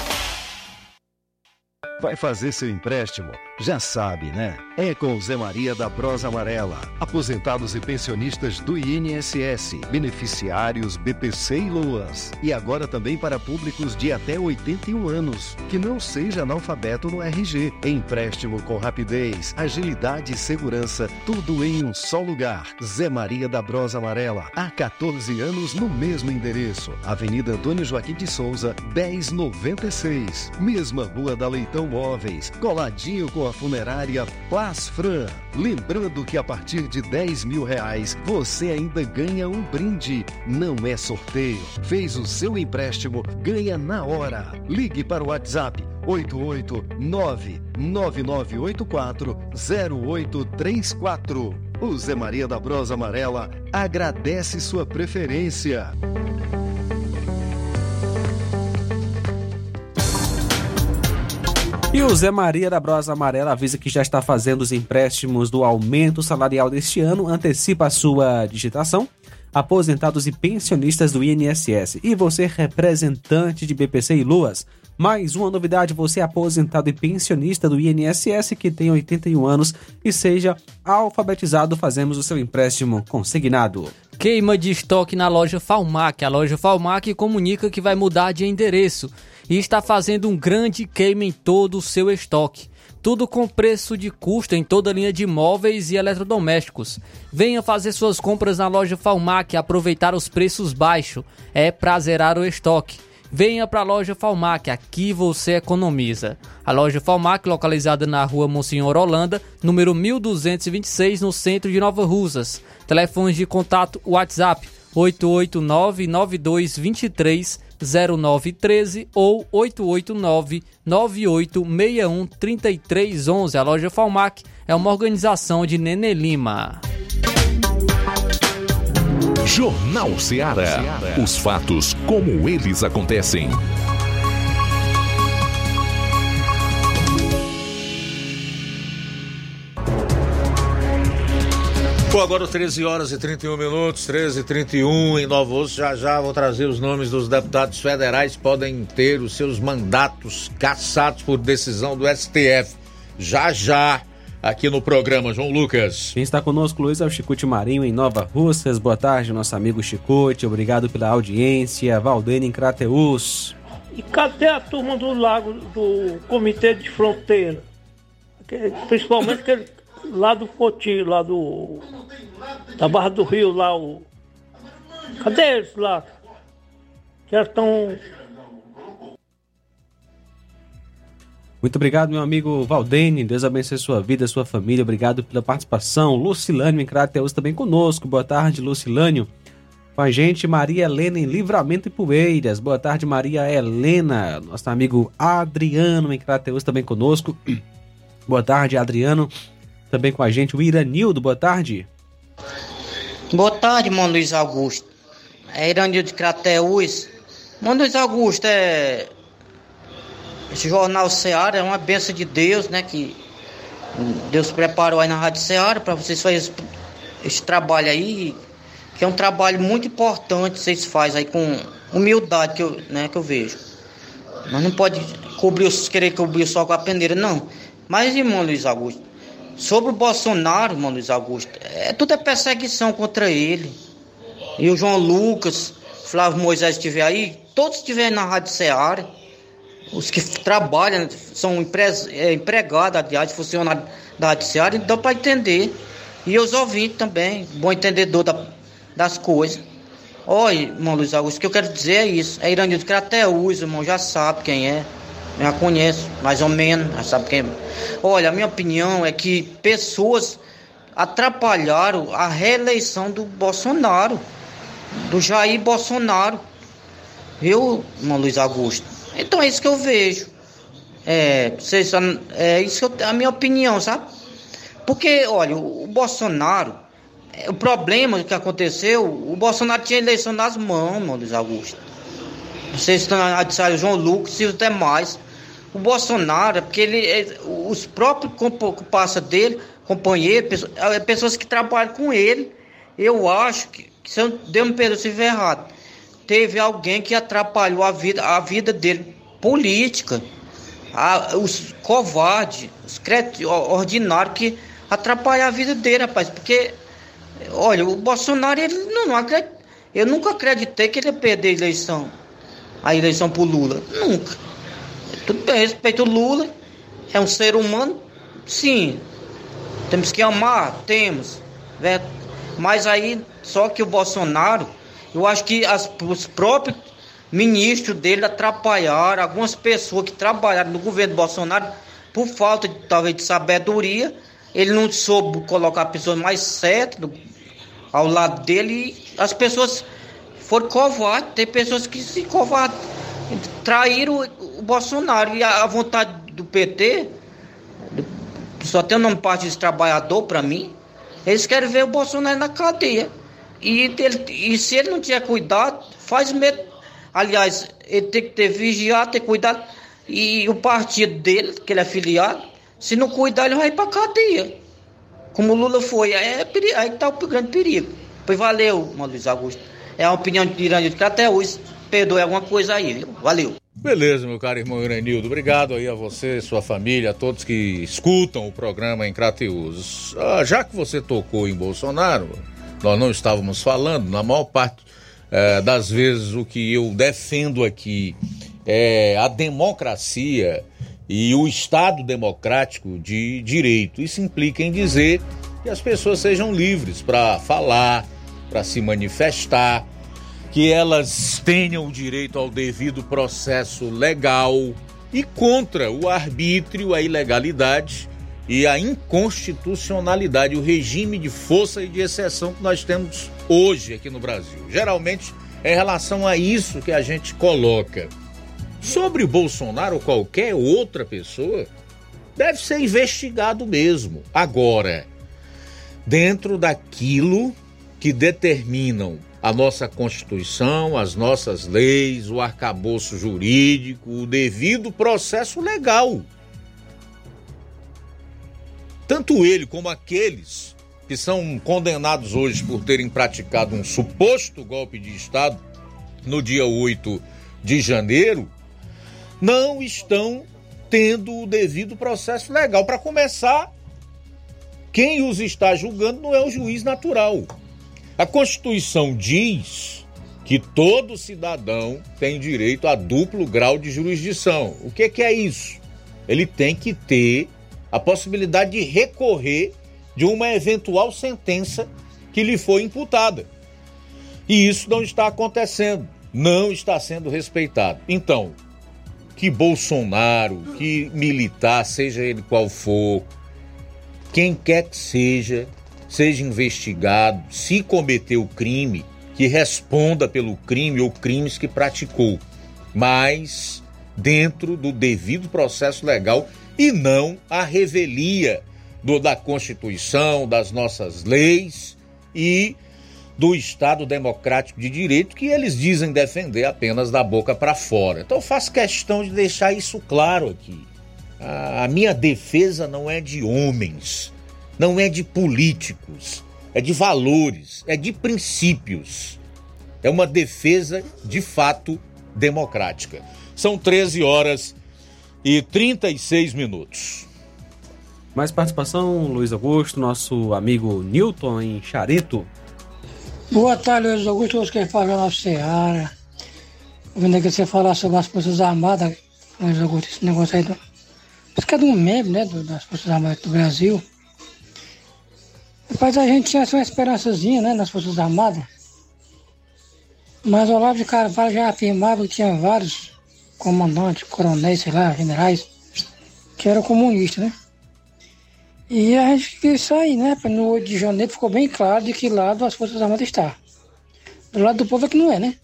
Vai fazer seu empréstimo? Já sabe, né? É com Zé Maria da Brosa Amarela. Aposentados e pensionistas do INSS, beneficiários BPC e Luas. E agora também para públicos de até 81 anos, que não seja analfabeto no RG. Empréstimo com rapidez, agilidade e segurança, tudo em um só lugar. Zé Maria da Brosa Amarela. Há 14 anos no mesmo endereço. Avenida Antônio Joaquim de Souza, 1096. Mesma Rua da Leitão Móveis, coladinho com a funerária Plasfran. Lembrando que a partir de 10 mil reais você ainda ganha um brinde. Não é sorteio. Fez o seu empréstimo, ganha na hora. Ligue para o WhatsApp 889-9984-0834. O Zé Maria da Brosa Amarela agradece sua preferência.
E o Zé Maria da Brosa Amarela avisa que já está fazendo os empréstimos do aumento salarial deste ano, antecipa a sua digitação. Aposentados e pensionistas do INSS. E você, representante de BPC e Luas. Mais uma novidade: você é aposentado e pensionista do INSS que tem 81 anos e seja alfabetizado, fazemos o seu empréstimo consignado.
Queima de estoque na loja Falmac. A loja Falmac comunica que vai mudar de endereço e está fazendo um grande queima em todo o seu estoque. Tudo com preço de custo em toda a linha de móveis e eletrodomésticos. Venha fazer suas compras na loja Falmac e aproveitar os preços baixos. É pra zerar o estoque. Venha para a loja Falmac, aqui você economiza. A loja Falmac, localizada na rua Monsenhor Holanda, número 1226, no centro de Nova Russas. Telefones de contato WhatsApp 889-9223-0913 ou 889-9861-3311. A loja Falmac é uma organização de Nene Lima.
Jornal Ceará. Os fatos como eles acontecem.
Bom, agora 13 horas e 31 minutos, 13 e 31 em Nova Osso. Já já vou trazer os nomes dos deputados federais que podem ter os seus mandatos cassados por decisão do STF. Já já aqui no programa, João Lucas.
Quem está conosco, Luiz, é o Chicute Marinho, em Nova Russas. Boa tarde, nosso amigo Chicute. Obrigado pela audiência. Valdene em Crateus.
E cadê a turma do lago do Comitê de Fronteira? Que- Principalmente aquele lá do Poti, lá do. Da Barra do Rio, lá o. Cadê eles lá? Já estão.
Muito obrigado, meu amigo Valdene. Deus abençoe sua vida, sua família. Obrigado pela participação. Lucilânio em Crateus também conosco. Boa tarde, Lucilânio. Com a gente, Maria Helena em Livramento e Poeiras. Boa tarde, Maria Helena. Nosso amigo Adriano em Crateus também conosco. Boa tarde, Adriano. Também com a gente, o Iranildo. Boa tarde.
Boa tarde, mano Luiz Augusto. É Iranil de Crateús. Mano Luiz Augusto, é. Esse jornal Seara é uma benção de Deus, né? Que Deus preparou aí na Rádio Seara para vocês fazerem esse, esse trabalho aí. Que é um trabalho muito importante que vocês fazem aí com humildade que eu, né, que eu vejo. Mas não pode cobrir, querer cobrir só com a peneira, não. Mas, irmão Luiz Augusto, sobre o Bolsonaro, irmão Luiz Augusto, é tudo é perseguição contra ele. E o João Lucas, Flávio Moisés estiver aí, todos estiverem na Rádio Seara, os que trabalham, são empres- é, empregados, aliás, funcionários da Rádio Seara, então para entender. E os ouvintes também, bom entendedor da- das coisas. Olha, irmão Luiz Augusto, o que eu quero dizer é isso. É Iranildo Crateus, irmão, já sabe quem é. Já conheço, mais ou menos, já sabe quem. Olha, a minha opinião é que pessoas atrapalharam a reeleição do Bolsonaro, do Jair Bolsonaro. Viu, irmão Luiz Augusto? Então é isso que eu vejo. É, vocês, é isso eu, a minha opinião, sabe? Porque, olha, o, Bolsonaro, é, o problema que aconteceu, o Bolsonaro tinha eleição nas mãos, irmão Luiz Augusto. Vocês estão a João Lucas e os demais. O Bolsonaro, é porque ele, é, os próprios comparsa dele, companheiros, pessoas, pessoas que trabalham com ele, eu acho que, se eu Deus me perdoe se estiver errado, teve alguém que atrapalhou a vida, a vida dele política. A, os covardes, os ordinários que atrapalham a vida dele, rapaz. Porque, olha, o Bolsonaro, ele não, não acredita. Eu nunca acreditei que ele ia perder a eleição. A eleição pro Lula. Nunca. Tudo bem, respeito o Lula. É um ser humano. Sim. Temos que amar, temos. Né? Mas aí, só que o Bolsonaro, eu acho que as, os próprios ministros dele atrapalharam algumas pessoas que trabalharam no governo Bolsonaro por falta de, talvez de sabedoria. Ele não soube colocar pessoas mais certas ao lado dele e as pessoas foram covardes. Tem pessoas que se covardes, traíram o, Bolsonaro e a, vontade do PT, só tem o nome Partido Trabalhador para mim, eles querem ver o Bolsonaro na cadeia. E, ele, e se ele não tiver cuidado, faz medo. Aliás, ele tem que ter vigiado, ter cuidado. E o partido dele, que ele é filiado, se não cuidar, ele vai para cadeia. Como o Lula foi. É, aí está o grande perigo. Pois valeu, Luiz Augusto. É a opinião de Iranildo, que até hoje perdoe alguma coisa aí, viu? Valeu.
Beleza, meu caro irmão Iranildo. Obrigado aí a você, sua família, a todos que escutam o programa em Crateus. Ah, já que você tocou em Bolsonaro, nós não estávamos falando, na maior parte eh, das vezes o que eu defendo aqui é a democracia e o Estado democrático de direito. Isso implica em dizer que as pessoas sejam livres para falar, para se manifestar, que elas tenham o direito ao devido processo legal e contra o arbítrio, a ilegalidade e a inconstitucionalidade, o regime de força e de exceção que nós temos hoje aqui no Brasil. Geralmente é em relação a isso que a gente coloca. Sobre Bolsonaro ou qualquer outra pessoa, deve ser investigado mesmo. Agora, dentro daquilo que determinam a nossa Constituição, as nossas leis, o arcabouço jurídico, o devido processo legal. Tanto ele como aqueles que são condenados hoje por terem praticado um suposto golpe de Estado no dia 8 de janeiro, não estão tendo o devido processo legal. Para começar, quem os está julgando não é o juiz natural. A Constituição diz que todo cidadão tem direito a duplo grau de jurisdição. O que, que é isso? Ele tem que ter a possibilidade de recorrer de uma eventual sentença que lhe foi imputada. E isso não está acontecendo, não está sendo respeitado. Então, que Bolsonaro, que militar, seja ele qual for, quem quer que seja, seja investigado, se cometeu crime, que responda pelo crime ou crimes que praticou, mas dentro do devido processo legal e não a revelia do, da Constituição, das nossas leis e do Estado Democrático de Direito que eles dizem defender apenas da boca para fora. Então faço questão de deixar isso claro aqui. A, a minha defesa não é de homens, não é de políticos, é de valores, é de princípios. É uma defesa de fato democrática. São 13 horas e 36 minutos.
Mais participação, Luiz Augusto, nosso amigo Newton em Charito.
Boa tarde, Luiz Augusto. Hoje quem fala é o nosso Seara. Vendo aqui você falar sobre as Forças Armadas, Luiz Augusto, esse negócio aí do. Isso que é de um membro, né, das Forças Armadas do Brasil. Rapaz, a gente tinha uma esperançazinha, né, nas Forças Armadas. Mas Olavo de Carvalho já afirmava que tinha vários comandantes, coronéis, sei lá, generais, que eram comunistas, né? E a gente isso aí, né? No 8 de janeiro ficou bem claro de que lado as Forças Armadas estão. Do lado do povo é que não é, né?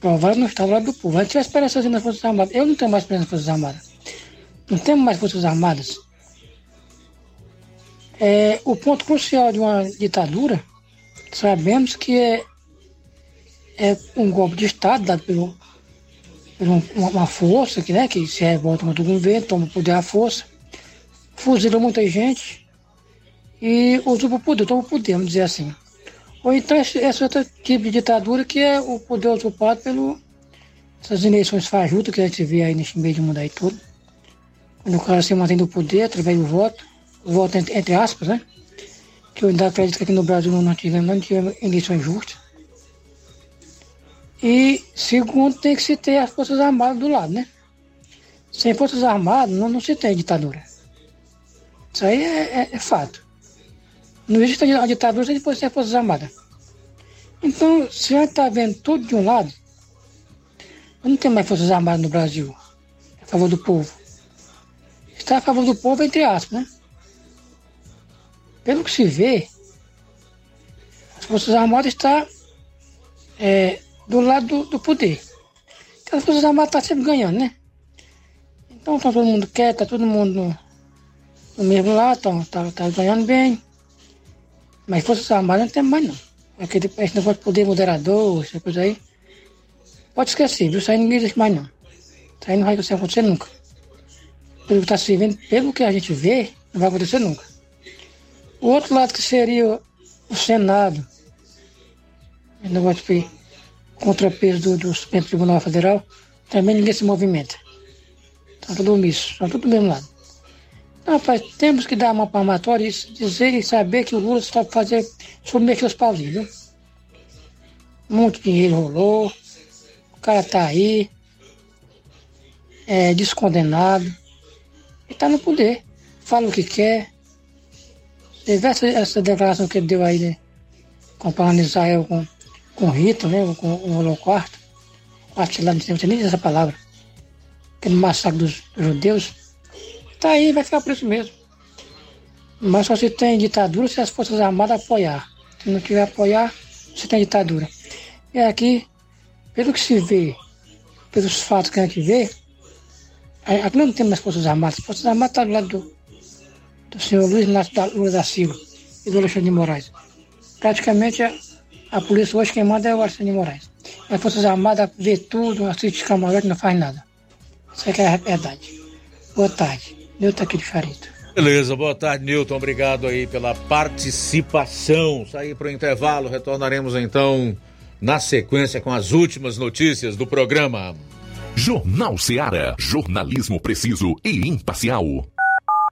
Provavelmente não está do lado do povo. A gente tinha esperança nas Forças Armadas. Eu não tenho mais esperança nas Forças Armadas. Não temos mais Forças Armadas. É, o ponto crucial de uma ditadura, sabemos que é, é um golpe de Estado dado pelo, por um- uma, força que, né, que se revolta contra o governo, toma o poder à força, fuzila muita gente e usa o poder, toma o poder, vamos dizer assim. Ou então esse, esse outro tipo de ditadura que é o poder ocupado pelo essas eleições fajutas que a gente vê aí nesse meio de mundo aí todo. Quando o cara se mantém no poder através do voto, voto entre, entre aspas, né? Que eu ainda acredito que aqui no Brasil não, tivemos, não tivemos eleições justas. E segundo, tem que se ter as Forças Armadas do lado, né? Sem Forças Armadas não, não se tem ditadura. Isso aí é, é- é fato. Não existe a ditadura sem depois ter Forças Armadas. Então, se a gente está vendo tudo de um lado, não tem mais Forças Armadas no Brasil a favor do povo. Está a favor do povo, entre aspas, né? Pelo que se vê, as Forças Armadas estão é, do lado do, do poder. Porque as Forças Armadas estão sempre ganhando, né? Então tá todo mundo quieto, tá todo mundo no, mesmo lado, tá, tá, tá ganhando bem. Mas Forças Armadas não tem mais não. Aquele, esse negócio de poder moderador, essa coisa aí. Pode esquecer, viu? Isso aí ninguém existe mais não. Isso aí não vai acontecer nunca. Pelo que está se vendo, pelo que a gente vê, não vai acontecer nunca. O outro lado que seria o Senado, o negócio de contrapeso do, do Supremo Tribunal Federal, também ninguém se movimenta. Está tudo omisso, está tudo do mesmo lado. Então, rapaz, temos que dar uma palmatória e dizer e saber que o Lula está fazer submeter os pauzinhos, viu? Muito dinheiro rolou, o cara tá aí, é descondenado, e está no poder, fala o que quer. Essa, essa declaração que ele deu aí, né? Comparando Israel com, com Rito, né? Com o Holocausto. Acho que lá não sei nem essa palavra. Aquele massacre dos judeus. Tá aí, vai ficar por isso mesmo. Mas só se tem ditadura se as Forças Armadas apoiar. Se não tiver apoiar, você tem ditadura. E aqui, pelo que se vê, pelos fatos que a gente vê, aqui não tem mais Forças Armadas. As Forças Armadas estão do lado do, do senhor Luiz Inácio da Lula da Silva e do Alexandre de Moraes. Praticamente a, a polícia hoje quem manda é o Alexandre de Moraes. As Forças Armadas vê tudo, assiste camarote, não faz nada. Isso aqui é a verdade. Boa tarde. Nilton aqui de Charito.
Beleza, boa tarde, Newton. Obrigado aí pela participação. Sair para o intervalo, retornaremos então na sequência com as últimas notícias do programa.
Jornal Seara. Jornalismo preciso e imparcial.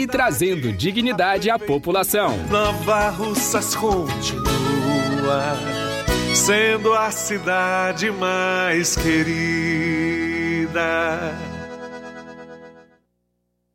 e trazendo dignidade à população.
Nova Russas continua sendo a cidade mais querida.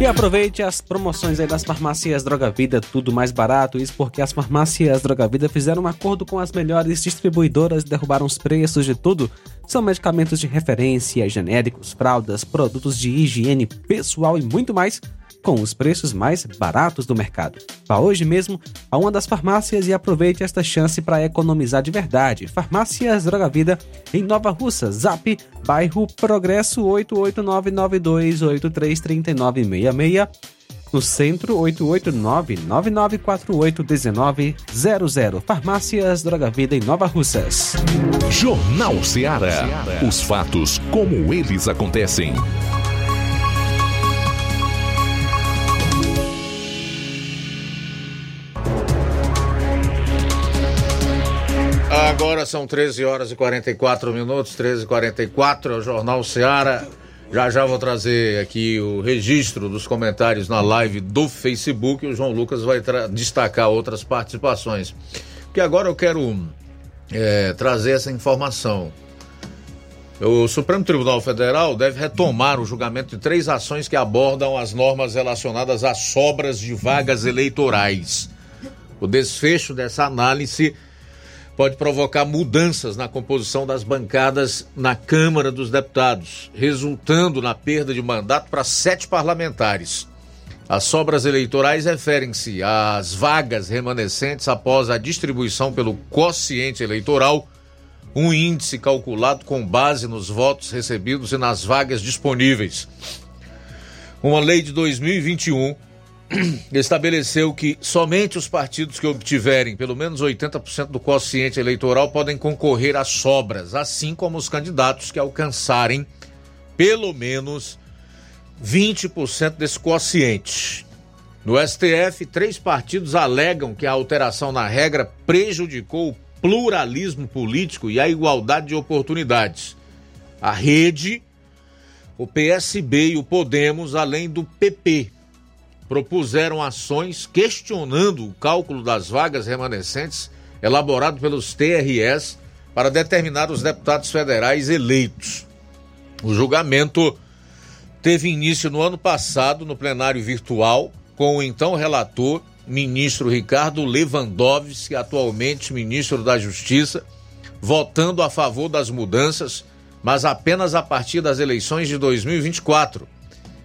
E aproveite as promoções aí das farmácias Droga Vida, tudo mais barato. Isso porque as farmácias Droga Vida fizeram um acordo com as melhores distribuidoras e derrubaram os preços de tudo. São medicamentos de referência, genéricos, fraldas, produtos de higiene pessoal e muito mais com os preços mais baratos do mercado. Vá hoje mesmo a uma das farmácias e aproveite esta chance para economizar de verdade. Farmácias Droga Vida em Nova Russa, Zap, bairro Progresso 88992833966. No centro, 889-9948-1900. Farmácias Droga Vida em Nova Russas.
Jornal Ceará. Os fatos como eles acontecem.
Agora são 13 horas e 44 minutos, 13 e 44 é o Jornal Seara. Já já vou trazer aqui o registro dos comentários na live do Facebook. O João Lucas vai destacar outras participações. Que agora eu quero é, trazer essa informação. O Supremo Tribunal Federal deve retomar o julgamento de três ações que abordam as normas relacionadas às sobras de vagas eleitorais. O desfecho dessa análise pode provocar mudanças na composição das bancadas na Câmara dos Deputados, resultando na perda de mandato para sete parlamentares. As sobras eleitorais referem-se às vagas remanescentes após a distribuição pelo quociente eleitoral, um índice calculado com base nos votos recebidos e nas vagas disponíveis. Uma lei de 2021 estabeleceu que somente os partidos que obtiverem pelo menos 80% do quociente eleitoral podem concorrer às sobras, assim como os candidatos que alcançarem pelo menos 20% desse quociente. No STF, três partidos alegam que a alteração na regra prejudicou o pluralismo político e a igualdade de oportunidades. A rede, o PSB e o Podemos, além do PP, propuseram ações questionando o cálculo das vagas remanescentes elaborado pelos TRS para determinar os deputados federais eleitos. O julgamento teve início no ano passado no plenário virtual com o então relator, ministro Ricardo Lewandowski, atualmente ministro da Justiça, votando a favor das mudanças, mas apenas a partir das eleições de 2024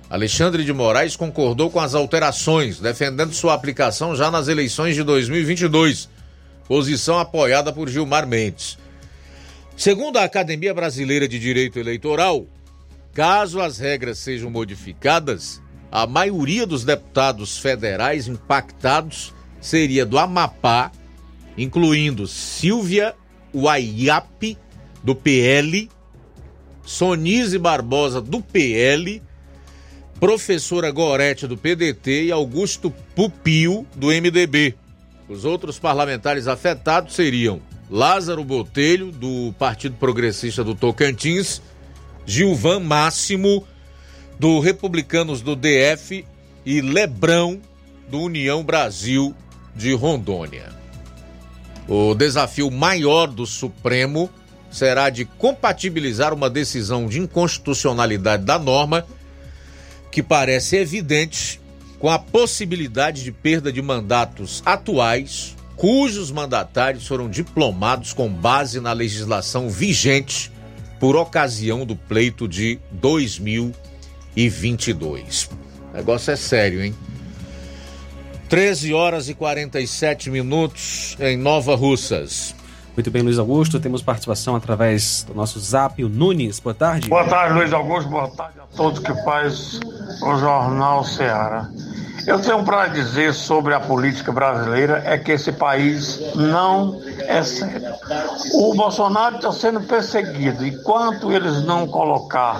Alexandre de Moraes concordou com as alterações, defendendo sua aplicação já nas eleições de 2022, posição apoiada por Gilmar Mendes. Segundo a Academia Brasileira de Direito Eleitoral, caso as regras sejam modificadas, a maioria dos deputados federais impactados seria do Amapá, incluindo Silvia Uaiape, do PL, Sonise Barbosa, do PL, professora Gorete, do PDT, e Augusto Pupio, do MDB. Os outros parlamentares afetados seriam Lázaro Botelho, do Partido Progressista do Tocantins, Gilvan Máximo, do Republicanos do DF, e Lebrão, do União Brasil de Rondônia. O desafio maior do Supremo será de compatibilizar uma decisão de inconstitucionalidade da norma que parece evidente com a possibilidade de perda de mandatos atuais, cujos mandatários foram diplomados com base na legislação vigente por ocasião do pleito de 2022. O negócio é sério, hein? 13 horas e 47 minutos em Nova Russas.
Muito bem, Luiz Augusto. Temos participação através do nosso zap, o Nunes. Boa tarde.
Boa tarde, Luiz Augusto. Boa tarde a todos que faz o Jornal Ceará. Eu tenho para dizer sobre a política brasileira é que esse país não é sério. O Bolsonaro está sendo perseguido. Enquanto eles não colocar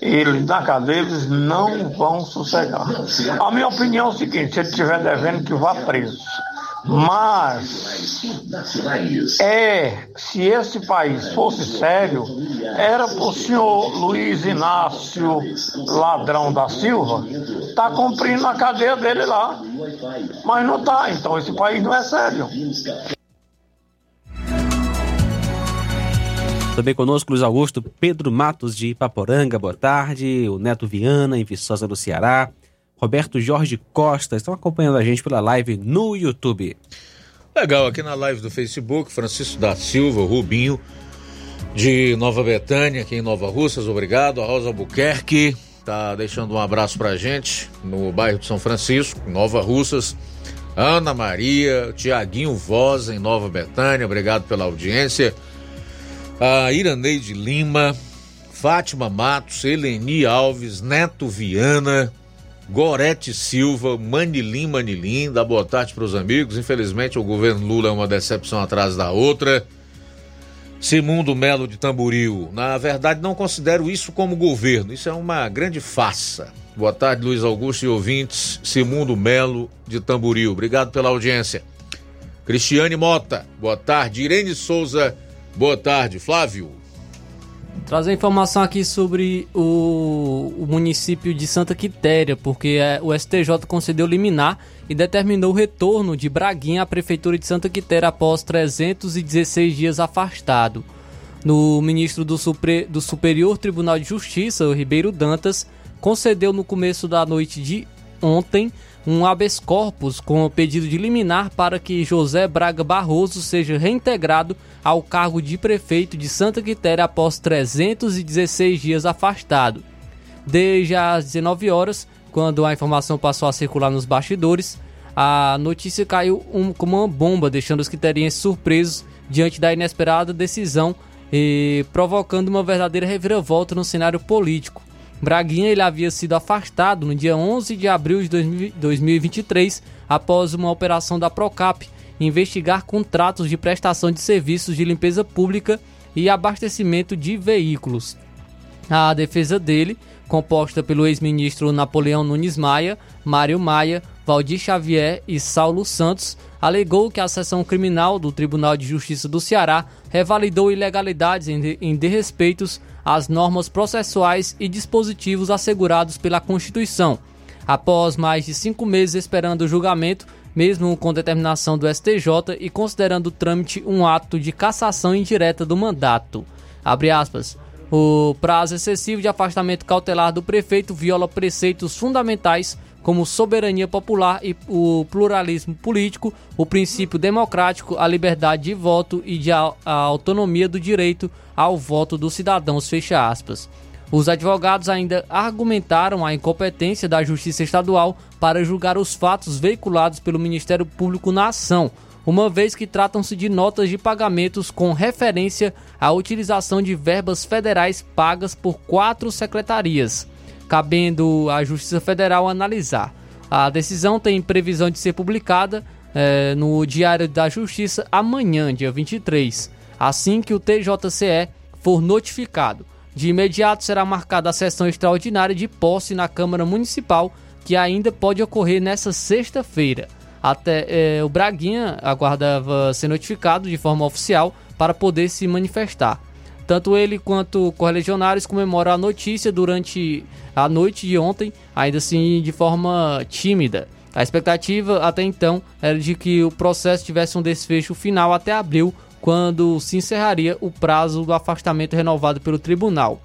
ele na cadeia, eles não vão sossegar. A minha opinião é o seguinte: se ele estiver devendo, que vá preso. Mas é, se esse país fosse sério, era para o senhor Luiz Inácio Ladrão da Silva tá cumprindo a cadeia dele lá. Mas não está, então esse país não é sério.
Também conosco Luiz Augusto Pedro Matos de Ipaporanga, boa tarde. O Neto Viana, em Viçosa do Ceará. Roberto Jorge Costa estão acompanhando a gente pela live no YouTube.
Legal, aqui na live do Facebook, Francisco da Silva, Rubinho, de Nova Betânia, aqui em Nova Russas, obrigado. A Rosa Albuquerque tá deixando um abraço pra gente no bairro de São Francisco, Nova Russas. Ana Maria, Tiaguinho Voz, em Nova Betânia, obrigado pela audiência. A Iraneide Lima, Fátima Matos, Eleni Alves, Neto Viana, Gorete Silva, Manilim Manilim, dá boa tarde para os amigos. Infelizmente, o governo Lula é uma decepção atrás da outra. Simundo Melo de Tamboril, na verdade, não considero isso como governo, isso é uma grande farsa. Boa tarde, Luiz Augusto e ouvintes. Simundo Melo de Tamboril, obrigado pela audiência. Cristiane Mota, boa tarde. Irene Souza, boa tarde. Flávio.
Trazer informação aqui sobre o, o, município de Santa Quitéria, porque é, o STJ concedeu liminar e determinou o retorno de Braguinha à Prefeitura de Santa Quitéria após 316 dias afastado. No ministro do, Supre, do Superior Tribunal de Justiça, o Ribeiro Dantas, concedeu no começo da noite de ontem um habeas corpus com o pedido de liminar para que José Braga Barroso seja reintegrado ao cargo de prefeito de Santa Quitéria após 316 dias afastado. Desde as 19 horas, quando a informação passou a circular nos bastidores, a notícia caiu um, como uma bomba, deixando os quiterienses surpresos diante da inesperada decisão e provocando uma verdadeira reviravolta no cenário político. Braguinha ele havia sido afastado no dia 11 de abril de 2023 após uma operação da Procap investigar contratos de prestação de serviços de limpeza pública e abastecimento de veículos. A defesa dele, composta pelo ex-ministro Napoleão Nunes Maia, Mário Maia, Valdir Xavier e Saulo Santos, alegou que a seção criminal do Tribunal de Justiça do Ceará revalidou ilegalidades em desrespeitos às normas processuais e dispositivos assegurados pela Constituição. Após mais de cinco meses esperando o julgamento, mesmo com determinação do STJ e considerando o trâmite um ato de cassação indireta do mandato. Aspas, o prazo excessivo de afastamento cautelar do prefeito viola preceitos fundamentais como soberania popular e o pluralismo político, o princípio democrático, a liberdade de voto e de a, a autonomia do direito ao voto dos cidadãos, fecha aspas. Os advogados ainda argumentaram a incompetência da Justiça Estadual para julgar os fatos veiculados pelo Ministério Público na ação, uma vez que tratam-se de notas de pagamentos com referência à utilização de verbas federais pagas por quatro secretarias cabendo à Justiça Federal analisar. A decisão tem previsão de ser publicada é, no Diário da Justiça amanhã, dia 23, assim que o TJCE for notificado. De imediato será marcada a sessão extraordinária de posse na Câmara Municipal, que ainda pode ocorrer nesta sexta-feira. Até é, o Braguinha aguardava ser notificado de forma oficial para poder se manifestar. Tanto ele quanto correligionários comemoram a notícia durante a noite de ontem, ainda assim de forma tímida. A expectativa até então era de que o processo tivesse um desfecho final até abril, quando se encerraria o prazo do afastamento renovado pelo tribunal.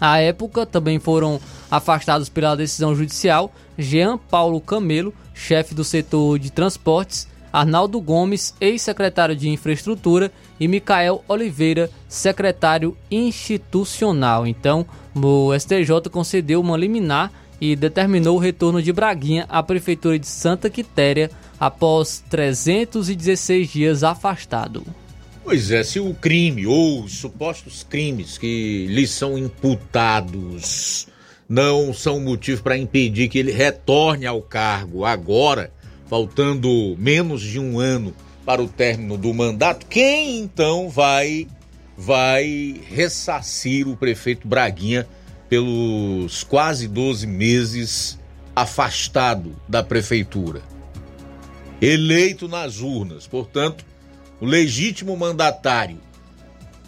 À época, também foram afastados pela decisão judicial Jean Paulo Camelo, chefe do setor de transportes, Arnaldo Gomes, ex-secretário de Infraestrutura, e Micael Oliveira, secretário institucional. Então, o STJ concedeu uma liminar e determinou o retorno de Braguinha à Prefeitura de Santa Quitéria após 316 dias afastado.
Pois é, se o crime ou os supostos crimes que lhe são imputados não são motivo para impedir que ele retorne ao cargo agora, faltando menos de um ano para o término do mandato, quem então vai vai ressarcir o prefeito Braguinha pelos quase 12 meses afastado da prefeitura? Eleito nas urnas, portanto, o legítimo mandatário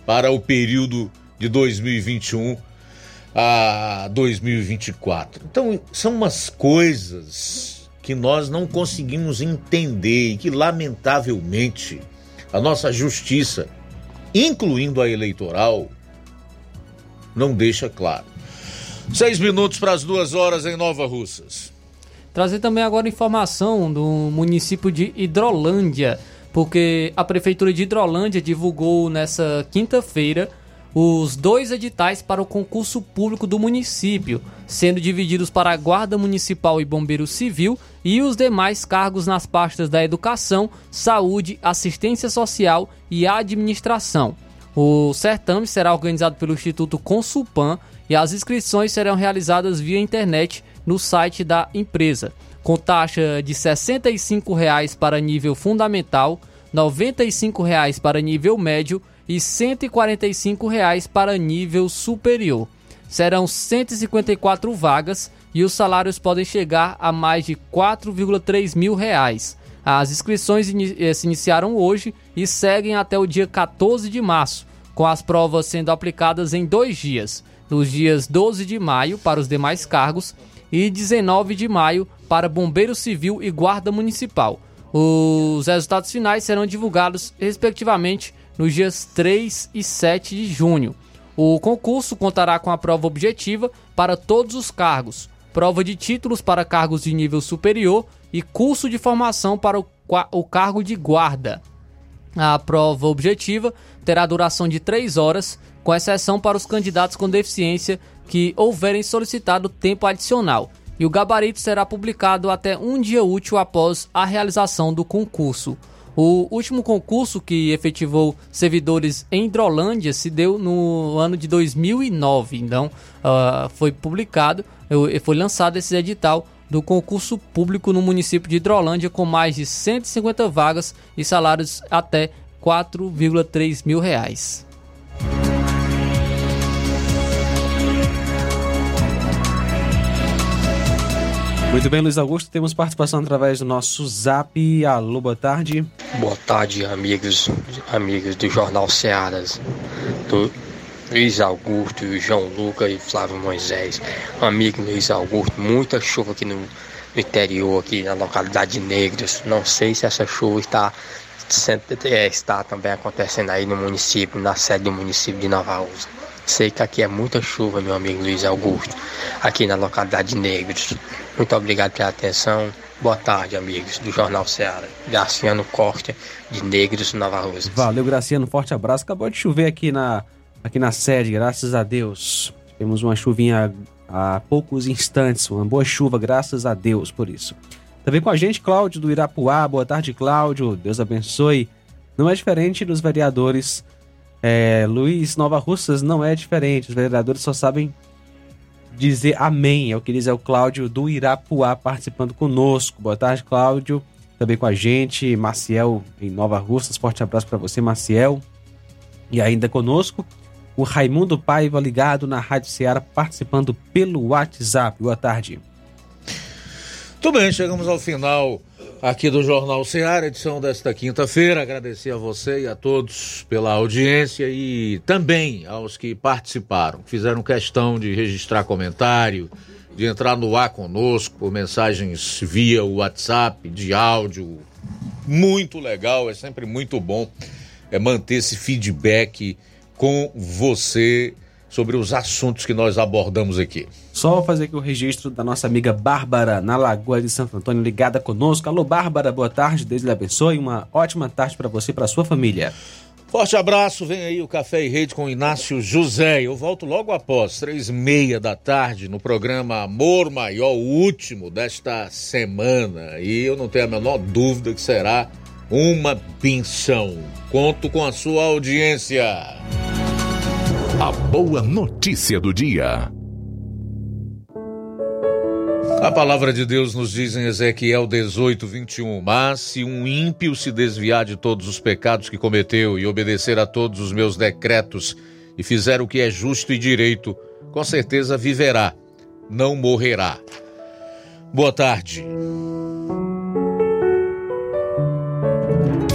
para o período de 2021 a 2024. Então, são umas coisas que nós não conseguimos entender e que, lamentavelmente, a nossa justiça, incluindo a eleitoral, não deixa claro. Seis minutos para as duas horas em Nova Russas.
Trazer também agora informação do município de Hidrolândia, porque a prefeitura de Hidrolândia divulgou nessa quinta-feira os dois editais para o concurso público do município, sendo divididos para a Guarda Municipal e Bombeiro Civil e os demais cargos nas pastas da Educação, Saúde, Assistência Social e Administração. O certame será organizado pelo Instituto Consulpan e as inscrições serão realizadas via internet no site da empresa, com taxa de R$ 65,00 para nível fundamental, R$ 95,00 para nível médio e 145 reais para nível superior. Serão 154 vagas e os salários podem chegar a mais de 4,3 mil reais. As inscrições eh, se iniciaram hoje e seguem até o dia 14 de março, com as provas sendo aplicadas em dois dias, nos dias 12 de maio para os demais cargos e 19 de maio para Bombeiro Civil e Guarda Municipal. Os resultados finais serão divulgados, respectivamente, nos dias 3 e 7 de junho. O concurso contará com a prova objetiva para todos os cargos, prova de títulos para cargos de nível superior e curso de formação para o, o cargo de guarda. A prova objetiva terá duração de 3 horas, com exceção para os candidatos com deficiência que houverem solicitado tempo adicional. E o gabarito será publicado até um dia útil após a realização do concurso. O último concurso que efetivou servidores em Hidrolândia se deu no ano de 2009. Então, uh, foi publicado, foi lançado esse edital do concurso público no município de Hidrolândia com mais de 150 vagas e salários até 4,3 mil reais.
Muito bem, Luiz Augusto, temos participação através do nosso zap. Alô, boa tarde.
Boa tarde, amigos, amigos do Jornal Searas, do Luiz Augusto, João Luca e Flávio Moisés. Amigo Luiz Augusto, muita chuva aqui no, no interior, aqui na localidade de Negros. Não sei se essa chuva está, é, está também acontecendo aí no município, na sede do município de Nova Rússia. Sei que aqui é muita chuva, meu amigo Luiz Augusto, aqui na localidade de Negros. Muito obrigado pela atenção. Boa tarde, amigos do Jornal Ceará. Graciano Costa, de Negros, Nova Rosa.
Valeu, Graciano. Forte abraço. Acabou de chover aqui na, aqui na sede, graças a Deus. Temos uma chuvinha há poucos instantes. Uma boa chuva, graças a Deus por isso. Também com a gente, Cláudio do Irapuá. Boa tarde, Cláudio. Deus abençoe. Não é diferente dos vereadores é, Luiz Nova Russas não é diferente, os vereadores só sabem dizer amém, é o que diz é o Cláudio do Irapuá participando conosco. Boa tarde, Cláudio, também com a gente, Maciel em Nova Russas, forte abraço para você, Maciel. E ainda conosco, o Raimundo Paiva ligado na Rádio Ceará participando pelo WhatsApp. Boa tarde.
Tudo bem, chegamos ao final aqui do Jornal Ceará, edição desta quinta-feira. Agradecer a você e a todos pela audiência e também aos que participaram, fizeram questão de registrar comentário, de entrar no ar conosco por mensagens via WhatsApp, de áudio. Muito legal, é sempre muito bom é manter esse feedback com você sobre os assuntos que nós abordamos aqui.
Só fazer aqui o registro da nossa amiga Bárbara, na Lagoa de Santo Antônio, ligada conosco. Alô, Bárbara, boa tarde, Deus lhe abençoe. Uma ótima tarde para você e para sua família.
Forte abraço, vem aí o Café e Rede com Inácio José. Eu volto logo após, três e meia da tarde, no programa Amor Maior, o último desta semana. E eu não tenho a menor dúvida que será uma benção. Conto com a sua audiência.
A boa notícia do dia.
A palavra de Deus nos diz em Ezequiel 18, 21. Mas se um ímpio se desviar de todos os pecados que cometeu e obedecer a todos os meus decretos e fizer o que é justo e direito, com certeza viverá, não morrerá. Boa tarde.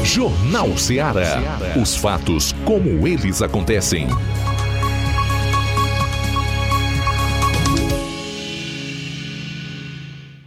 Jornal Ceará. Os fatos como eles acontecem.